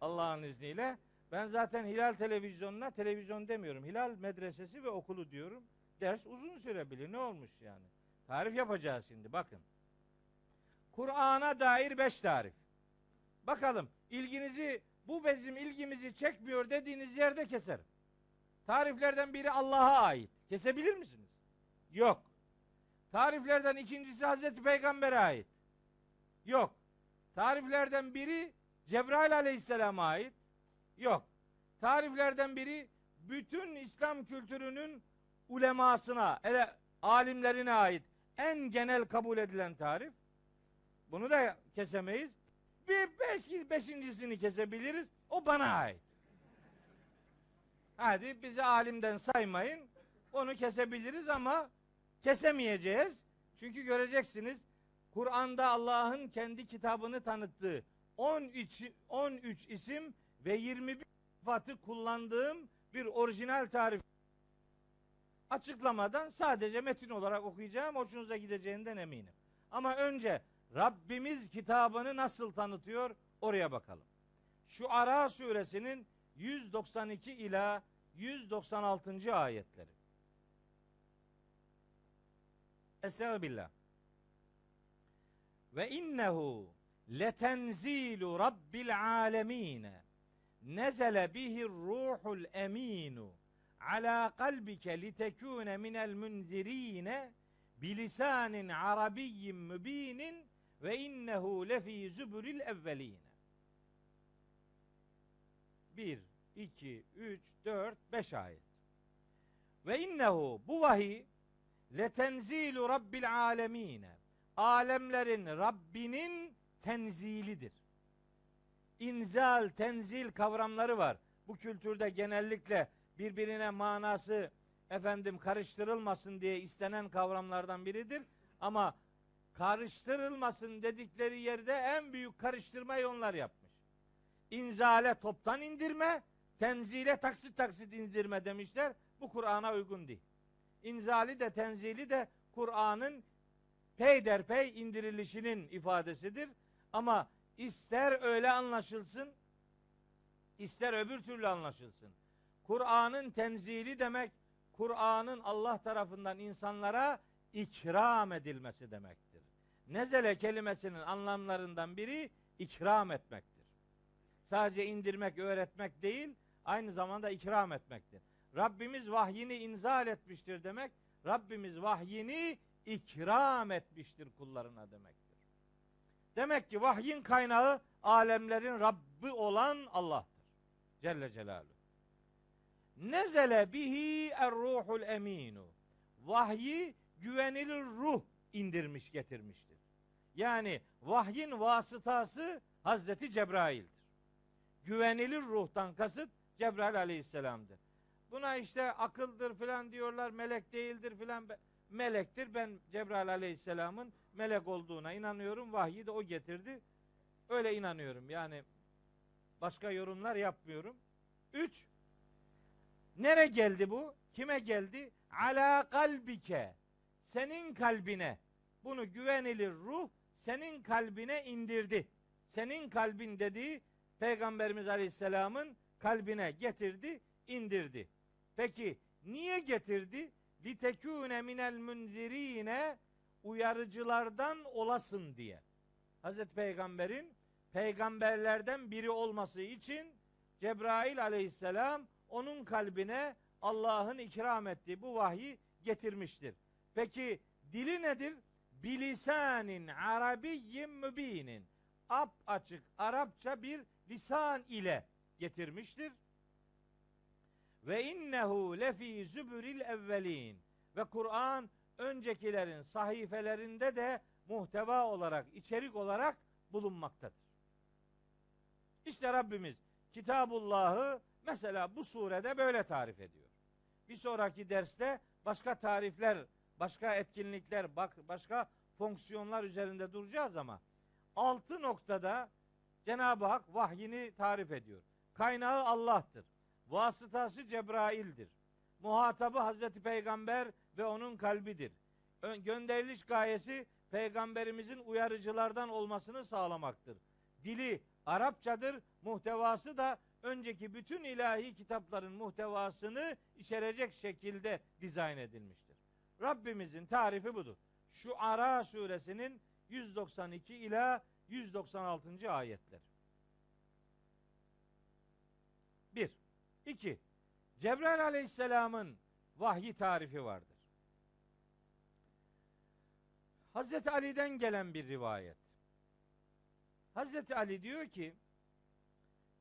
Allah'ın izniyle. Ben zaten Hilal televizyonuna televizyon demiyorum. Hilal medresesi ve okulu diyorum. Ders uzun sürebilir. Ne olmuş yani? Tarif yapacağız şimdi. Bakın. Kur'an'a dair beş tarif. Bakalım ilginizi bu bizim ilgimizi çekmiyor dediğiniz yerde keserim. Tariflerden biri Allah'a ait. Kesebilir misiniz? Yok. Tariflerden ikincisi Hazreti Peygamber'e ait. Yok. Tariflerden biri Cebrail aleyhisselama ait. Yok. Tariflerden biri bütün İslam kültürünün ulemasına, ele, alimlerine ait en genel kabul edilen tarif. Bunu da kesemeyiz. Bir beş, beşincisini kesebiliriz. O bana ait. Hadi bizi alimden saymayın. Onu kesebiliriz ama kesemeyeceğiz. Çünkü göreceksiniz Kur'an'da Allah'ın kendi kitabını tanıttığı 13 13 isim ve 21 sıfatı kullandığım bir orijinal tarif açıklamadan sadece metin olarak okuyacağım. Hoşunuza gideceğinden eminim. Ama önce Rabbimiz kitabını nasıl tanıtıyor oraya bakalım. Şu Ara suresinin 192 ila 196. ayetleri. Estağfirullah. Ve innehu letenzilu rabbil alemin. Nezele bihi ruhul eminu ala kalbike litekune minel munzirine bilisanin arabiyyin mübinin ve innehu lefi zübüril evveline. 1, 2, 3, 4, 5 ayet. Ve innehu bu vahiy letenzilu rabbil alemine. Alemlerin Rabbinin tenzilidir. İnzal, tenzil kavramları var. Bu kültürde genellikle birbirine manası efendim karıştırılmasın diye istenen kavramlardan biridir. Ama karıştırılmasın dedikleri yerde en büyük karıştırmayı onlar yapmış. İnzale toptan indirme, tenzile taksit taksit indirme demişler. Bu Kur'an'a uygun değil. İnzali de tenzili de Kur'an'ın peyderpey indirilişinin ifadesidir. Ama ister öyle anlaşılsın, ister öbür türlü anlaşılsın. Kur'an'ın tenzili demek, Kur'an'ın Allah tarafından insanlara ikram edilmesi demektir. Nezele kelimesinin anlamlarından biri ikram etmektir. Sadece indirmek, öğretmek değil, aynı zamanda ikram etmektir. Rabbimiz vahyini inzal etmiştir demek, Rabbimiz vahyini ikram etmiştir kullarına demektir. Demek ki vahyin kaynağı alemlerin Rabbi olan Allah'tır. Celle Celaluhu. Nezele bihi er ruhul eminu. Vahyi güvenilir ruh indirmiş getirmiştir. Yani vahyin vasıtası Hazreti Cebrail'dir. Güvenilir ruhtan kasıt Cebrail aleyhisselamdır. Buna işte akıldır filan diyorlar, melek değildir filan. Melektir. Ben Cebrail aleyhisselamın melek olduğuna inanıyorum. Vahyi de o getirdi. Öyle inanıyorum. Yani başka yorumlar yapmıyorum. Üç, nere geldi bu? Kime geldi? Ala kalbike. Senin kalbine. Bunu güvenilir ruh senin kalbine indirdi. Senin kalbin dediği Peygamberimiz Aleyhisselam'ın kalbine getirdi, indirdi. Peki niye getirdi? Litekûne minel munzirine uyarıcılardan olasın diye. Hazreti Peygamber'in peygamberlerden biri olması için Cebrail aleyhisselam onun kalbine Allah'ın ikram ettiği bu vahyi getirmiştir. Peki dili nedir? Bilisanin arabiyyin mübinin. Ap açık Arapça bir lisan ile getirmiştir. Ve innehu lefi zübüril evvelin. Ve Kur'an öncekilerin sahifelerinde de muhteva olarak, içerik olarak bulunmaktadır. İşte Rabbimiz Kitabullah'ı mesela bu surede böyle tarif ediyor. Bir sonraki derste başka tarifler, başka etkinlikler, başka fonksiyonlar üzerinde duracağız ama altı noktada Cenab-ı Hak vahyini tarif ediyor. Kaynağı Allah'tır. Vasıtası Cebrail'dir. Muhatabı Hazreti Peygamber ve onun kalbidir. Ön- Gönderiliş gayesi peygamberimizin uyarıcılardan olmasını sağlamaktır. Dili Arapçadır, muhtevası da önceki bütün ilahi kitapların muhtevasını içerecek şekilde dizayn edilmiştir. Rabbimizin tarifi budur. Şu Ara suresinin 192 ila 196. ayetler. 1. 2. Cebrail aleyhisselamın vahyi tarifi vardır. Hazreti Ali'den gelen bir rivayet. Hazreti Ali diyor ki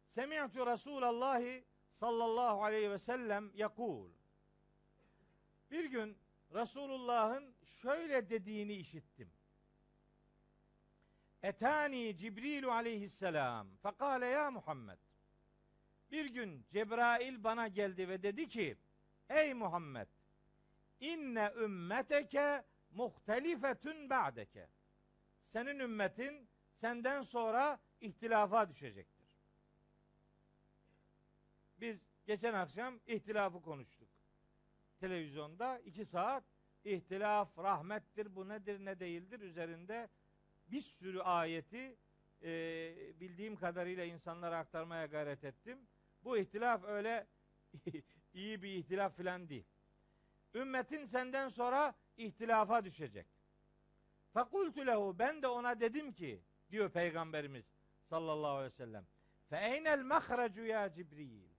Semi'tu Resulallah sallallahu aleyhi ve sellem yakul. Bir gün Resulullah'ın şöyle dediğini işittim. Etani Cibrilu aleyhisselam fekale ya Muhammed. Bir gün Cebrail bana geldi ve dedi ki Ey Muhammed inne ümmeteke muhtelifetün ba'deke. Senin ümmetin senden sonra ihtilafa düşecektir. Biz geçen akşam ihtilafı konuştuk. Televizyonda iki saat ihtilaf rahmettir bu nedir ne değildir üzerinde bir sürü ayeti e, bildiğim kadarıyla insanlara aktarmaya gayret ettim. Bu ihtilaf öyle iyi bir ihtilaf filan değil. Ümmetin senden sonra ihtilafa düşecek. Fakultu lehu ben de ona dedim ki diyor peygamberimiz sallallahu aleyhi ve sellem. Fe eynel mahracu ya Cibril.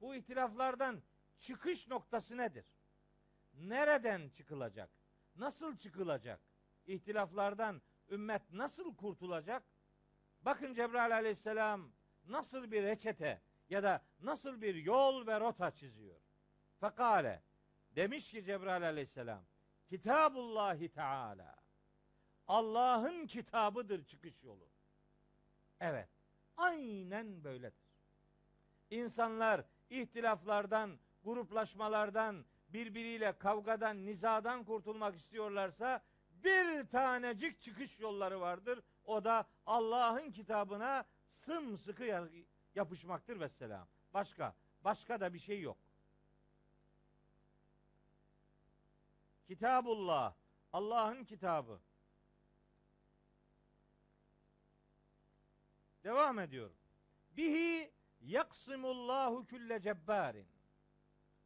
Bu ihtilaflardan çıkış noktası nedir? Nereden çıkılacak? Nasıl çıkılacak? İhtilaflardan ümmet nasıl kurtulacak? Bakın Cebrail aleyhisselam nasıl bir reçete ya da nasıl bir yol ve rota çiziyor. Fekale demiş ki Cebrail aleyhisselam Kitabullahi Teala Allah'ın kitabıdır çıkış yolu. Evet. Aynen böyledir. İnsanlar ihtilaflardan, gruplaşmalardan, birbiriyle kavgadan, nizadan kurtulmak istiyorlarsa bir tanecik çıkış yolları vardır. O da Allah'ın kitabına sımsıkı ya- yapışmaktır vesselam. Başka, başka da bir şey yok. Kitabullah, Allah'ın kitabı. Devam ediyorum. Bihi yaksimullahu külle cebbarin.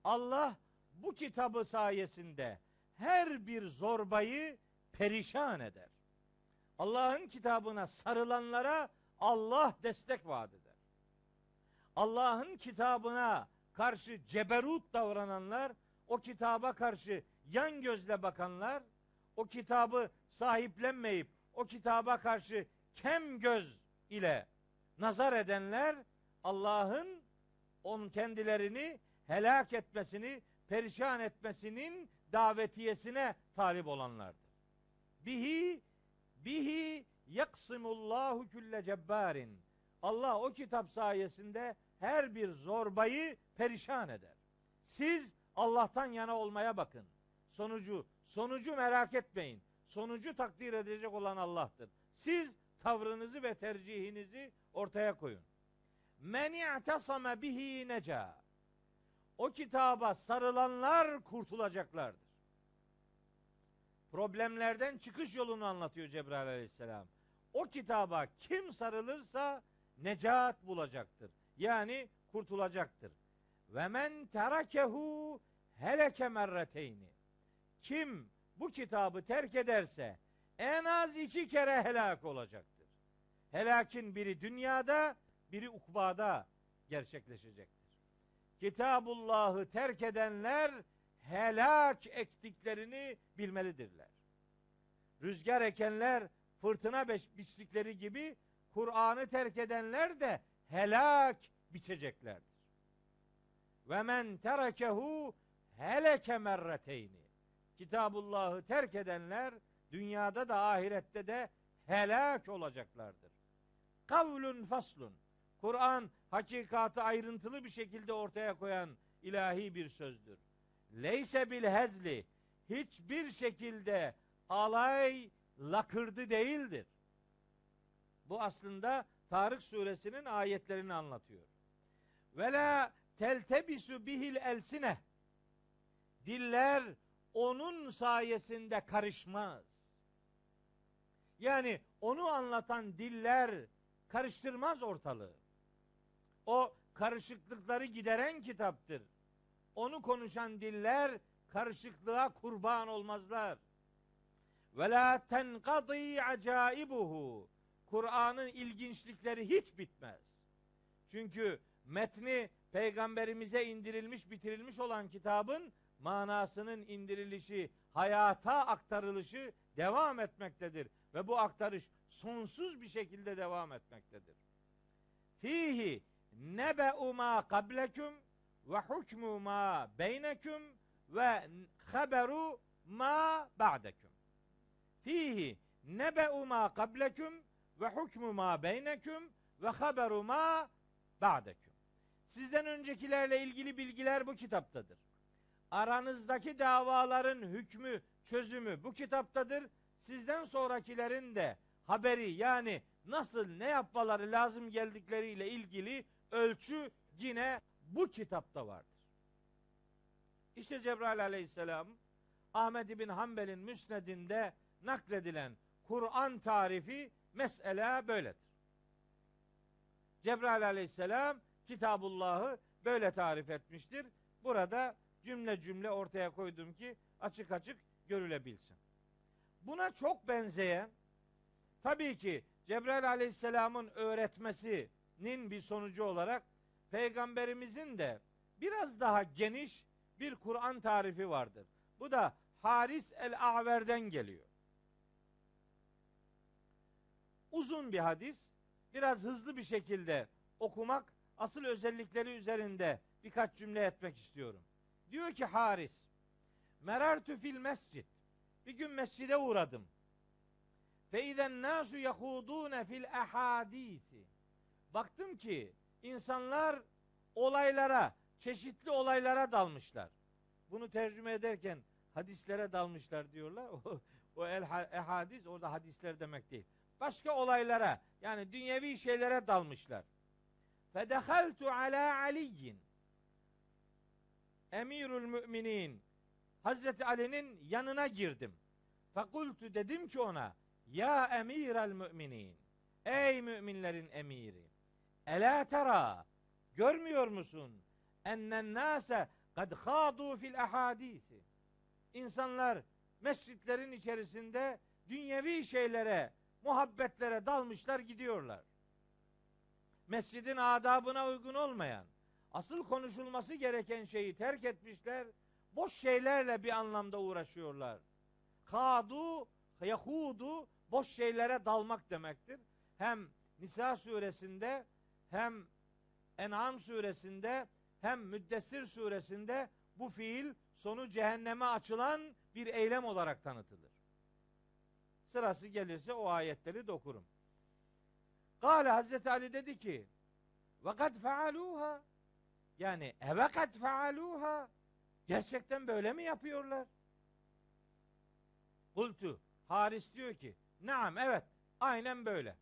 Allah bu kitabı sayesinde her bir zorbayı perişan eder. Allah'ın kitabına sarılanlara Allah destek vaat eder. Allah'ın kitabına karşı ceberut davrananlar, o kitaba karşı yan gözle bakanlar, o kitabı sahiplenmeyip o kitaba karşı kem göz ile nazar edenler Allah'ın on kendilerini helak etmesini, perişan etmesinin davetiyesine talip olanlardır. Bihi bihi yaksimullahu külle cebbarin. Allah o kitap sayesinde her bir zorbayı perişan eder. Siz Allah'tan yana olmaya bakın. Sonucu sonucu merak etmeyin. Sonucu takdir edecek olan Allah'tır. Siz tavrınızı ve tercihinizi ortaya koyun. Men i'tasame bihi neca. O kitaba sarılanlar kurtulacaklardır. Problemlerden çıkış yolunu anlatıyor Cebrail aleyhisselam. O kitaba kim sarılırsa necat bulacaktır. Yani kurtulacaktır. Ve men terakehu heleke merreteyni. Kim bu kitabı terk ederse en az iki kere helak olacaktır. Helakin biri dünyada, biri ukbada gerçekleşecektir. Kitabullah'ı terk edenler helak ektiklerini bilmelidirler. Rüzgar ekenler fırtına biçtikleri gibi Kur'an'ı terk edenler de helak biçeceklerdir. Ve men terakehu heleke merreteyni. Kitabullah'ı terk edenler dünyada da ahirette de helak olacaklardır. Kavlun faslun. Kur'an hakikatı ayrıntılı bir şekilde ortaya koyan ilahi bir sözdür. Leyse bil hezli hiçbir şekilde alay lakırdı değildir. Bu aslında Tarık suresinin ayetlerini anlatıyor. Ve la teltebisu bihil elsine. Diller onun sayesinde karışmaz. Yani onu anlatan diller karıştırmaz ortalığı. O karışıklıkları gideren kitaptır. Onu konuşan diller karışıklığa kurban olmazlar. Ve la tenkadi acaibuhu. Kur'an'ın ilginçlikleri hiç bitmez. Çünkü metni peygamberimize indirilmiş, bitirilmiş olan kitabın manasının indirilişi, hayata aktarılışı devam etmektedir ve bu aktarış sonsuz bir şekilde devam etmektedir. Fihi nebe'u ma kablekum ve hukmu ma beyneküm ve haberu ma ba'dekum. Fihi nebe'u ma kablekum ve hukmu ma beyneküm ve haberu ma ba'dekum. Sizden öncekilerle ilgili bilgiler bu kitaptadır. Aranızdaki davaların hükmü, çözümü bu kitaptadır. Sizden sonrakilerin de haberi yani nasıl ne yapmaları lazım geldikleriyle ilgili ölçü yine bu kitapta vardır. İşte Cebrail aleyhisselam Ahmed bin Hanbel'in müsnedinde nakledilen Kur'an tarifi mesela böyledir. Cebrail aleyhisselam Kitabullah'ı böyle tarif etmiştir. Burada cümle cümle ortaya koydum ki açık açık görülebilsin. Buna çok benzeyen tabii ki Cebrail aleyhisselamın öğretmesinin bir sonucu olarak peygamberimizin de biraz daha geniş bir Kur'an tarifi vardır. Bu da Haris el-Aver'den geliyor. Uzun bir hadis. Biraz hızlı bir şekilde okumak, asıl özellikleri üzerinde birkaç cümle etmek istiyorum. Diyor ki Haris, Merartu fil mescid. Bir gün mescide uğradım. Fe nasu yahudune fil ahadisi. Baktım ki insanlar olaylara, çeşitli olaylara dalmışlar. Bunu tercüme ederken hadislere dalmışlar diyorlar. O el ehadis orada hadisler demek değil. Başka olaylara yani dünyevi şeylere dalmışlar. Fedehaltu ala aliyin emirül müminin Hazreti Ali'nin yanına girdim. Fakultu dedim ki ona ya emirel müminin ey müminlerin emiri Ela tera görmüyor musun ennen nase kad khadu fil ahadisi İnsanlar mescitlerin içerisinde dünyevi şeylere, muhabbetlere dalmışlar gidiyorlar. Mescidin adabına uygun olmayan, asıl konuşulması gereken şeyi terk etmişler, boş şeylerle bir anlamda uğraşıyorlar. Kadu, yahudu, boş şeylere dalmak demektir. Hem Nisa suresinde hem En'am suresinde hem Müddessir suresinde bu fiil sonu cehenneme açılan bir eylem olarak tanıtılır. Sırası gelirse o ayetleri dokurum. Kale Hazreti Ali dedi ki ve kad faaluha yani eve kad faaluha gerçekten böyle mi yapıyorlar? Kultu Haris diyor ki naam evet aynen böyle.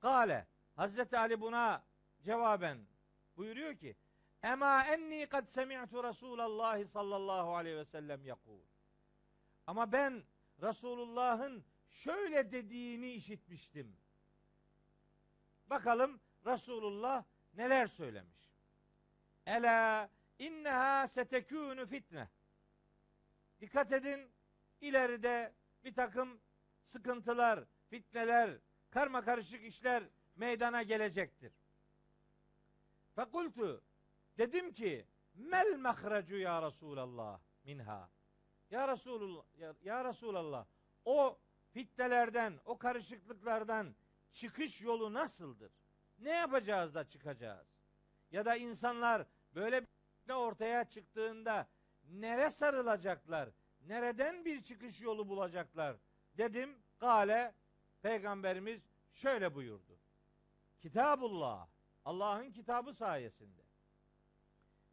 Kale Hazreti Ali buna cevaben buyuruyor ki Ema enni kad semi'tu Resulallah sallallahu aleyhi ve sellem yakul. Ama ben Resulullah'ın şöyle dediğini işitmiştim. Bakalım Resulullah neler söylemiş. Ela inneha setekûnü fitne. Dikkat edin ileride bir takım sıkıntılar, fitneler, karma karışık işler meydana gelecektir. Fekultu dedim ki mel mahracu ya Resulallah minha. Ya Resulullah ya, ya Resulallah o fitnelerden, o karışıklıklardan çıkış yolu nasıldır? Ne yapacağız da çıkacağız? Ya da insanlar böyle bir ortaya çıktığında nere sarılacaklar? Nereden bir çıkış yolu bulacaklar? Dedim. Gale peygamberimiz şöyle buyurdu. Kitabullah Allah'ın kitabı sayesinde.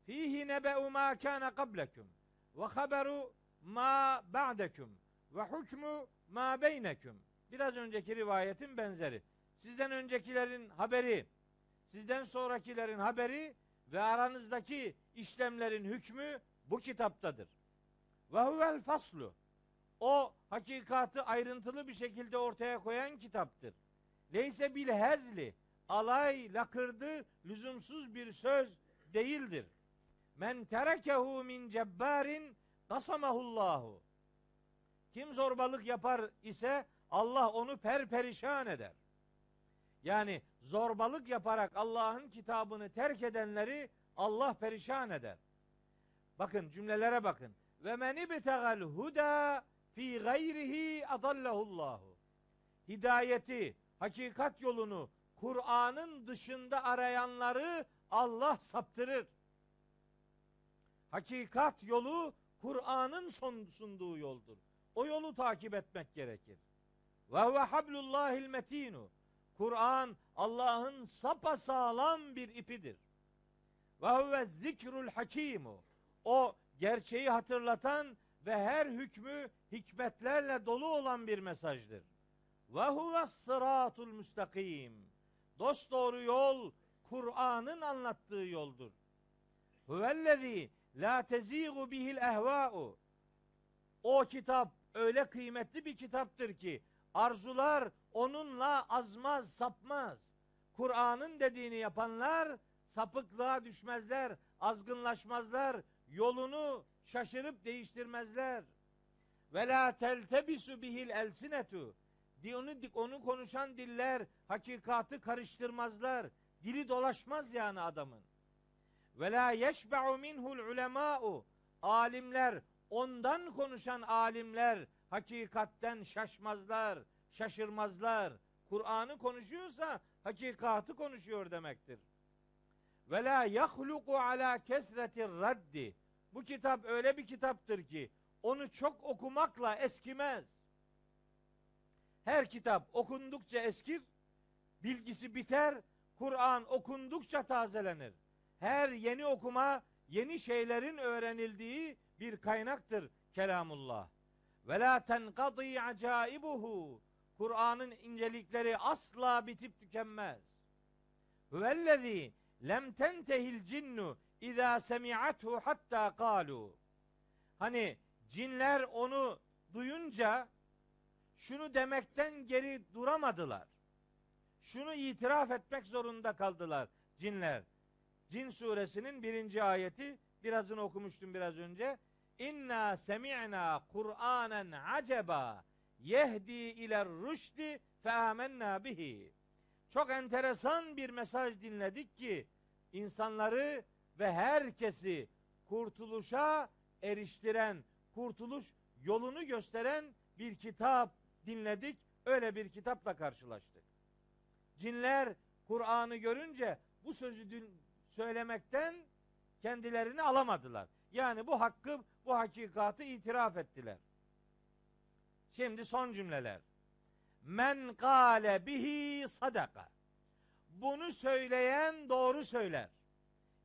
Fihi nebe'u ma kana qablekum ve haberu ma ba'dekum ve hukmu ma beynekum. Biraz önceki rivayetin benzeri. Sizden öncekilerin haberi, sizden sonrakilerin haberi ve aranızdaki işlemlerin hükmü bu kitaptadır. Ve huvel faslu. O hakikatı ayrıntılı bir şekilde ortaya koyan kitaptır. Leyse bil hezli. Alay, lakırdı, lüzumsuz bir söz değildir. Men terekehu min cebbarin kasamahullahu. Kim zorbalık yapar ise Allah onu perperişan eder. Yani zorbalık yaparak Allah'ın kitabını terk edenleri Allah perişan eder. Bakın cümlelere bakın. Ve men ibtegal huda fi gayrihi adallahullahu. Hidayeti, hakikat yolunu Kur'an'ın dışında arayanları Allah saptırır. Hakikat yolu Kur'an'ın sunduğu yoldur. O yolu takip etmek gerekir. Ve huve hablullahil metinu. Kur'an Allah'ın sapasağlam bir ipidir. Ve huve zikrul hakimu. O gerçeği hatırlatan ve her hükmü hikmetlerle dolu olan bir mesajdır. Ve huve sıratul müstakim. Dost doğru yol Kur'an'ın anlattığı yoldur. Huvellezî la tezigu bihil ehva'u. O kitap öyle kıymetli bir kitaptır ki arzular onunla azmaz, sapmaz. Kur'an'ın dediğini yapanlar sapıklığa düşmezler, azgınlaşmazlar, yolunu şaşırıp değiştirmezler. Ve la teltebisu bihil elsinetu. Onu, onu konuşan diller hakikatı karıştırmazlar. Dili dolaşmaz yani adamın. Ve la yeşbe'u minhul ulema'u. Alimler, ondan konuşan alimler hakikatten şaşmazlar, şaşırmazlar. Kur'an'ı konuşuyorsa hakikatı konuşuyor demektir. Ve la yahluku ala kesretir raddi. Bu kitap öyle bir kitaptır ki onu çok okumakla eskimez. Her kitap okundukça eskir, bilgisi biter, Kur'an okundukça tazelenir. Her yeni okuma yeni şeylerin öğrenildiği bir kaynaktır kelamullah. Ve la tenkadi acaibuhu. Kur'an'ın incelikleri asla bitip tükenmez. Huvellezî lem tentehil cinnu izâ semi'athu hatta kalu. Hani cinler onu duyunca şunu demekten geri duramadılar. Şunu itiraf etmek zorunda kaldılar cinler. Cin suresinin birinci ayeti birazını okumuştum biraz önce. İnna semi'na Kur'anen aceba yehdi ile rüşdi fe amennâ bihi. Çok enteresan bir mesaj dinledik ki insanları ve herkesi kurtuluşa eriştiren, kurtuluş yolunu gösteren bir kitap dinledik. Öyle bir kitapla karşılaştık. Cinler Kur'an'ı görünce bu sözü söylemekten kendilerini alamadılar. Yani bu hakkı, bu hakikatı itiraf ettiler. Şimdi son cümleler. Men kâle bihi sadaka. Bunu söyleyen doğru söyler.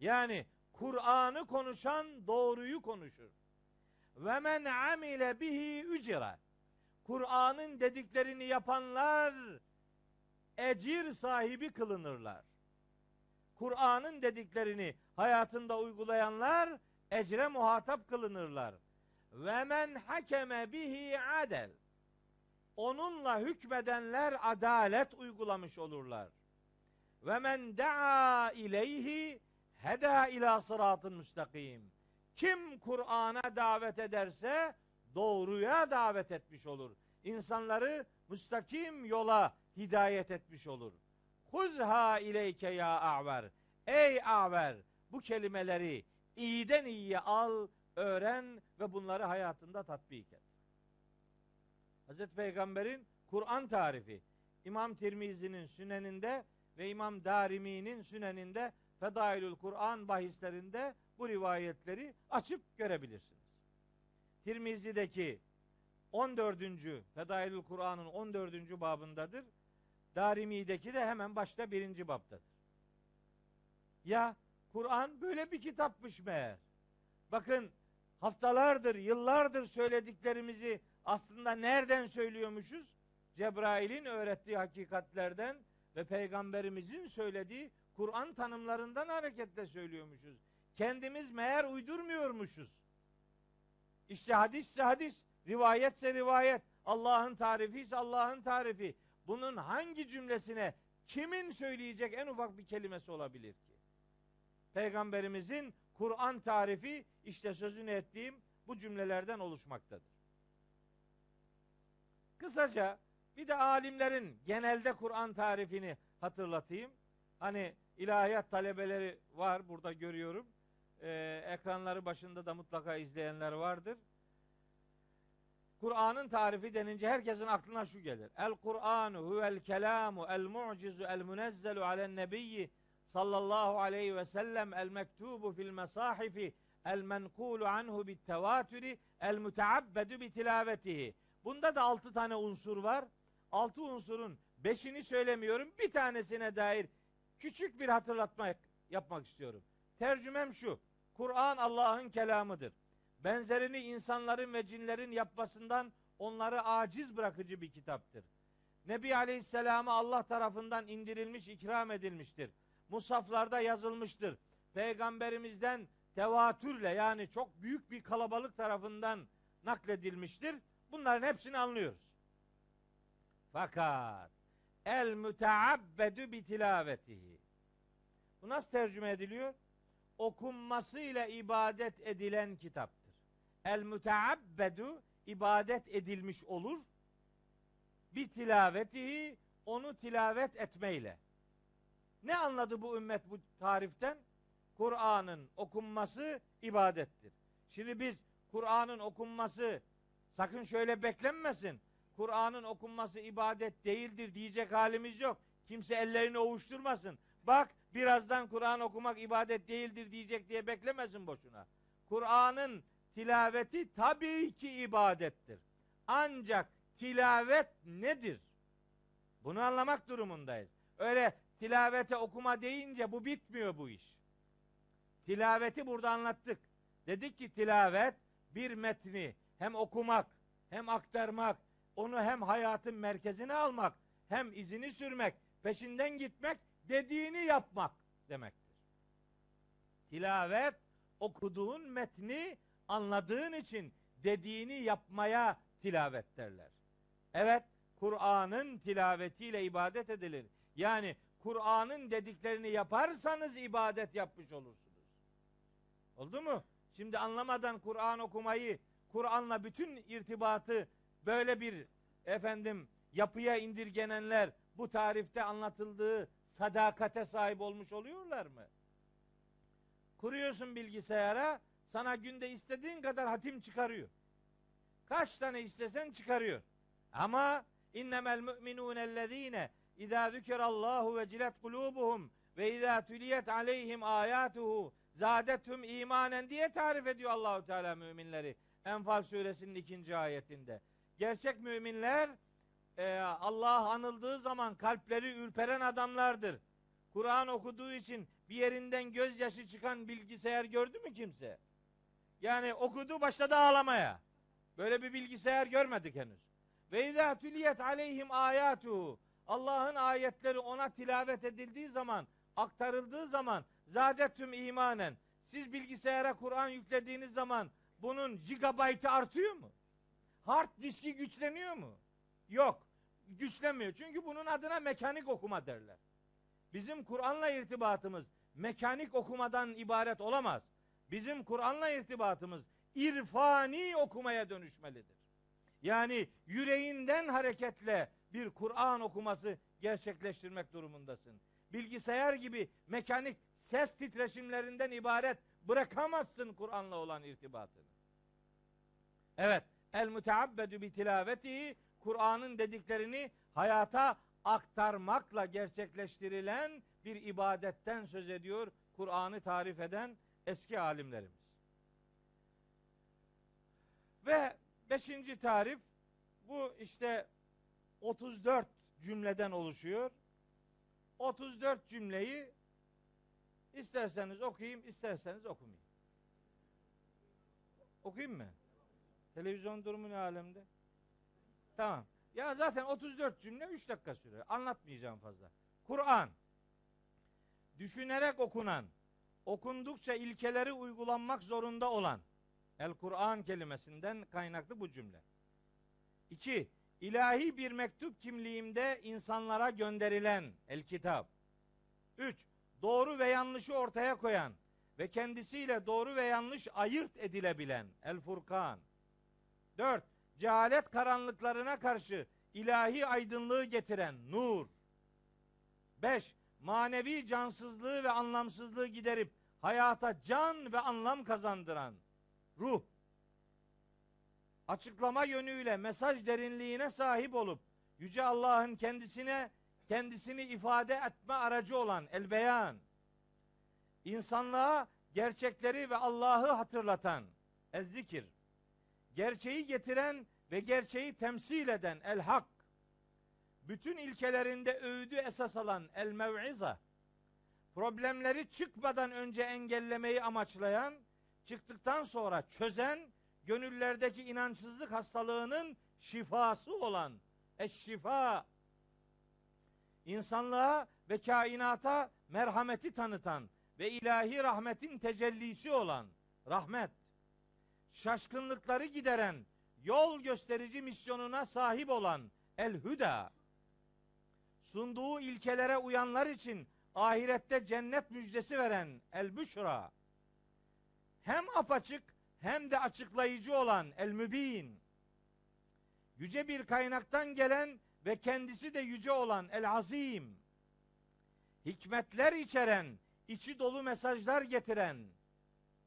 Yani Kur'an'ı konuşan doğruyu konuşur. Ve men amile bihi ücra. Kur'an'ın dediklerini yapanlar ecir sahibi kılınırlar. Kur'an'ın dediklerini hayatında uygulayanlar ecre muhatap kılınırlar. Ve men hakeme bihi adel. Onunla hükmedenler adalet uygulamış olurlar. Ve men daa ileyhi heda ila sıratın müstakim. Kim Kur'an'a davet ederse doğruya davet etmiş olur. İnsanları müstakim yola hidayet etmiş olur. Huzha ileyke ya a'ver. Ey a'ver bu kelimeleri iyiden iyiye al, öğren ve bunları hayatında tatbik et. Hazreti Peygamber'in Kur'an tarifi İmam Tirmizi'nin süneninde ve İmam Darimi'nin süneninde Fedailül Kur'an bahislerinde bu rivayetleri açıp görebilirsiniz. Tirmizi'deki 14. Fedailül Kur'an'ın 14. babındadır. Darimi'deki de hemen başta birinci babdadır. Ya Kur'an böyle bir kitapmış meğer. Bakın haftalardır, yıllardır söylediklerimizi aslında nereden söylüyormuşuz? Cebrail'in öğrettiği hakikatlerden ve peygamberimizin söylediği Kur'an tanımlarından hareketle söylüyormuşuz. Kendimiz meğer uydurmuyormuşuz. İşte hadisse hadis, rivayetse rivayet, Allah'ın tarifi ise Allah'ın tarifi. Bunun hangi cümlesine kimin söyleyecek en ufak bir kelimesi olabilir ki? Peygamberimizin Kur'an tarifi işte sözünü ettiğim bu cümlelerden oluşmaktadır. Kısaca bir de alimlerin genelde Kur'an tarifini hatırlatayım. Hani ilahiyat talebeleri var burada görüyorum. Ee, ekranları başında da mutlaka izleyenler vardır. Kur'an'ın tarifi denince herkesin aklına şu gelir. El Kur'anu huvel kelamu el mu'cizu el munezzelu alen nebiyyi sallallahu aleyhi ve sellem el mektubu fil mesahifi el menkulu anhu bit tevatüri el müteabbedu bi. Bunda da altı tane unsur var. Altı unsurun beşini söylemiyorum. Bir tanesine dair küçük bir hatırlatma yapmak istiyorum. Tercümem şu. Kur'an Allah'ın kelamıdır. Benzerini insanların ve cinlerin yapmasından onları aciz bırakıcı bir kitaptır. Nebi Aleyhisselam'a Allah tarafından indirilmiş, ikram edilmiştir. Musaflarda yazılmıştır. Peygamberimizden tevatürle yani çok büyük bir kalabalık tarafından nakledilmiştir. Bunların hepsini anlıyoruz. Fakat el müteabbedu bi tilavetihi. Bu nasıl tercüme ediliyor? Okunmasıyla ibadet edilen kitaptır. El müteabbedu ibadet edilmiş olur. Bi tilavetihi onu tilavet etmeyle. Ne anladı bu ümmet bu tariften? Kur'an'ın okunması ibadettir. Şimdi biz Kur'an'ın okunması sakın şöyle beklenmesin. Kur'an'ın okunması ibadet değildir diyecek halimiz yok. Kimse ellerini ovuşturmasın. Bak birazdan Kur'an okumak ibadet değildir diyecek diye beklemesin boşuna. Kur'an'ın tilaveti tabii ki ibadettir. Ancak tilavet nedir? Bunu anlamak durumundayız. Öyle tilavete okuma deyince bu bitmiyor bu iş. Tilaveti burada anlattık. Dedik ki tilavet bir metni hem okumak hem aktarmak, onu hem hayatın merkezine almak, hem izini sürmek, peşinden gitmek, dediğini yapmak demektir. Tilavet okuduğun metni anladığın için dediğini yapmaya tilavet derler. Evet, Kur'an'ın tilavetiyle ibadet edilir. Yani Kur'an'ın dediklerini yaparsanız ibadet yapmış olursunuz. Oldu mu? Şimdi anlamadan Kur'an okumayı, Kur'an'la bütün irtibatı böyle bir efendim yapıya indirgenenler bu tarifte anlatıldığı sadakate sahip olmuş oluyorlar mı? Kuruyorsun bilgisayara, sana günde istediğin kadar hatim çıkarıyor. Kaç tane istesen çıkarıyor. Ama innemel müminun ellezine İzâ zükirallahu ve cilet kulubuhum ve izâ tüliyet aleyhim ayatuhu zâdethum imanen diye tarif ediyor Allahu Teala müminleri. Enfal suresinin ikinci ayetinde. Gerçek müminler e, Allah anıldığı zaman kalpleri ürperen adamlardır. Kur'an okuduğu için bir yerinden gözyaşı çıkan bilgisayar gördü mü kimse? Yani okudu başladı ağlamaya. Böyle bir bilgisayar görmedik henüz. Ve izâ tüliyet aleyhim ayatuhu Allah'ın ayetleri ona tilavet edildiği zaman, aktarıldığı zaman zadetüm imanen. Siz bilgisayara Kur'an yüklediğiniz zaman bunun gigabaytı artıyor mu? Hard diski güçleniyor mu? Yok. Güçlenmiyor. Çünkü bunun adına mekanik okuma derler. Bizim Kur'an'la irtibatımız mekanik okumadan ibaret olamaz. Bizim Kur'an'la irtibatımız irfani okumaya dönüşmelidir. Yani yüreğinden hareketle bir Kur'an okuması gerçekleştirmek durumundasın. Bilgisayar gibi mekanik ses titreşimlerinden ibaret bırakamazsın Kur'an'la olan irtibatını. Evet, el müteabbedu bi tilavetihi Kur'an'ın dediklerini hayata aktarmakla gerçekleştirilen bir ibadetten söz ediyor Kur'an'ı tarif eden eski alimlerimiz. Ve beşinci tarif bu işte 34 cümleden oluşuyor. 34 cümleyi İsterseniz okuyayım, isterseniz okumayayım. Okuyayım mı? Televizyon durumu ne alemde? Tamam. Ya zaten 34 cümle 3 dakika sürüyor. Anlatmayacağım fazla. Kur'an düşünerek okunan, okundukça ilkeleri uygulanmak zorunda olan El Kur'an kelimesinden kaynaklı bu cümle. 2. İlahi bir mektup kimliğimde insanlara gönderilen El Kitap. 3. Doğru ve yanlışı ortaya koyan ve kendisiyle doğru ve yanlış ayırt edilebilen El Furkan. 4. Cehalet karanlıklarına karşı ilahi aydınlığı getiren Nur. 5. Manevi cansızlığı ve anlamsızlığı giderip hayata can ve anlam kazandıran Ruh. Açıklama yönüyle mesaj derinliğine sahip olup yüce Allah'ın kendisine kendisini ifade etme aracı olan el beyan. İnsanlığa gerçekleri ve Allah'ı hatırlatan ez zikir. Gerçeği getiren ve gerçeği temsil eden el hak. Bütün ilkelerinde öğüdü esas alan el mev'iza. Problemleri çıkmadan önce engellemeyi amaçlayan, çıktıktan sonra çözen, gönüllerdeki inançsızlık hastalığının şifası olan eşşifa. İnsanlığa ve kainata merhameti tanıtan ve ilahi rahmetin tecellisi olan rahmet. Şaşkınlıkları gideren, yol gösterici misyonuna sahip olan El Hüda. Sunduğu ilkelere uyanlar için ahirette cennet müjdesi veren El Büşra. Hem apaçık hem de açıklayıcı olan El Mübin. Yüce bir kaynaktan gelen ve kendisi de yüce olan El Azim. Hikmetler içeren, içi dolu mesajlar getiren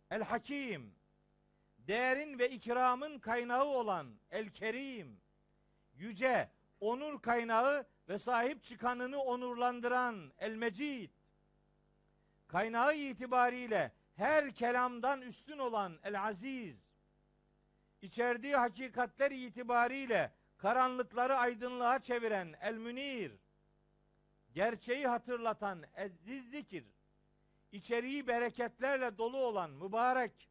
El Hakim değerin ve ikramın kaynağı olan El Kerim, yüce, onur kaynağı ve sahip çıkanını onurlandıran El Mecid, kaynağı itibariyle her kelamdan üstün olan El Aziz, içerdiği hakikatler itibariyle karanlıkları aydınlığa çeviren El Münir, gerçeği hatırlatan Ezziz Zikir, içeriği bereketlerle dolu olan mübarek,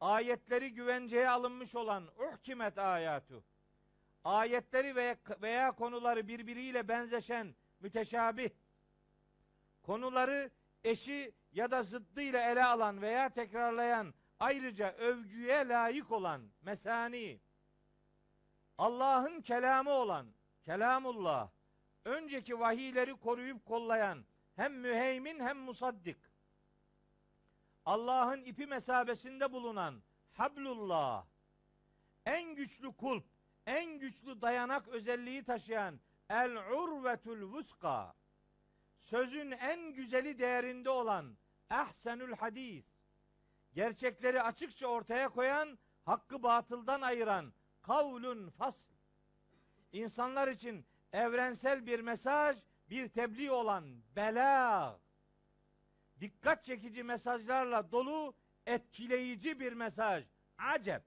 ayetleri güvenceye alınmış olan uhkimet ayatu ayetleri veya, veya konuları birbiriyle benzeşen müteşabih konuları eşi ya da zıddıyla ele alan veya tekrarlayan ayrıca övgüye layık olan mesani Allah'ın kelamı olan kelamullah önceki vahiyleri koruyup kollayan hem müheymin hem musaddik Allah'ın ipi mesabesinde bulunan hablullah en güçlü kulp, en güçlü dayanak özelliği taşıyan el urvetul vuska sözün en güzeli değerinde olan ehsenül hadis gerçekleri açıkça ortaya koyan hakkı batıldan ayıran kavlun fasl insanlar için evrensel bir mesaj bir tebliğ olan belag dikkat çekici mesajlarla dolu etkileyici bir mesaj. Acep.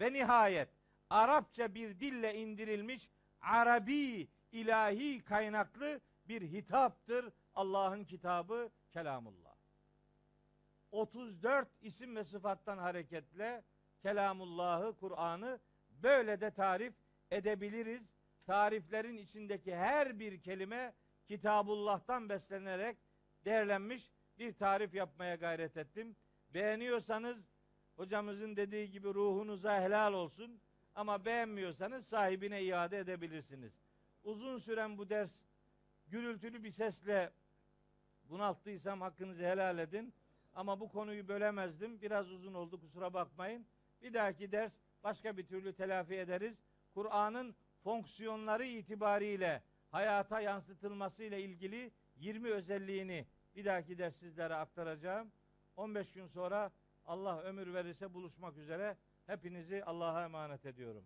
Ve nihayet Arapça bir dille indirilmiş Arabi ilahi kaynaklı bir hitaptır Allah'ın kitabı Kelamullah. 34 isim ve sıfattan hareketle Kelamullah'ı, Kur'an'ı böyle de tarif edebiliriz. Tariflerin içindeki her bir kelime Kitabullah'tan beslenerek değerlenmiş bir tarif yapmaya gayret ettim. Beğeniyorsanız hocamızın dediği gibi ruhunuza helal olsun. Ama beğenmiyorsanız sahibine iade edebilirsiniz. Uzun süren bu ders gürültülü bir sesle bunalttıysam hakkınızı helal edin. Ama bu konuyu bölemezdim. Biraz uzun oldu kusura bakmayın. Bir dahaki ders başka bir türlü telafi ederiz. Kur'an'ın fonksiyonları itibariyle hayata yansıtılması ile ilgili 20 özelliğini bir dahaki ders sizlere aktaracağım. 15 gün sonra Allah ömür verirse buluşmak üzere. Hepinizi Allah'a emanet ediyorum.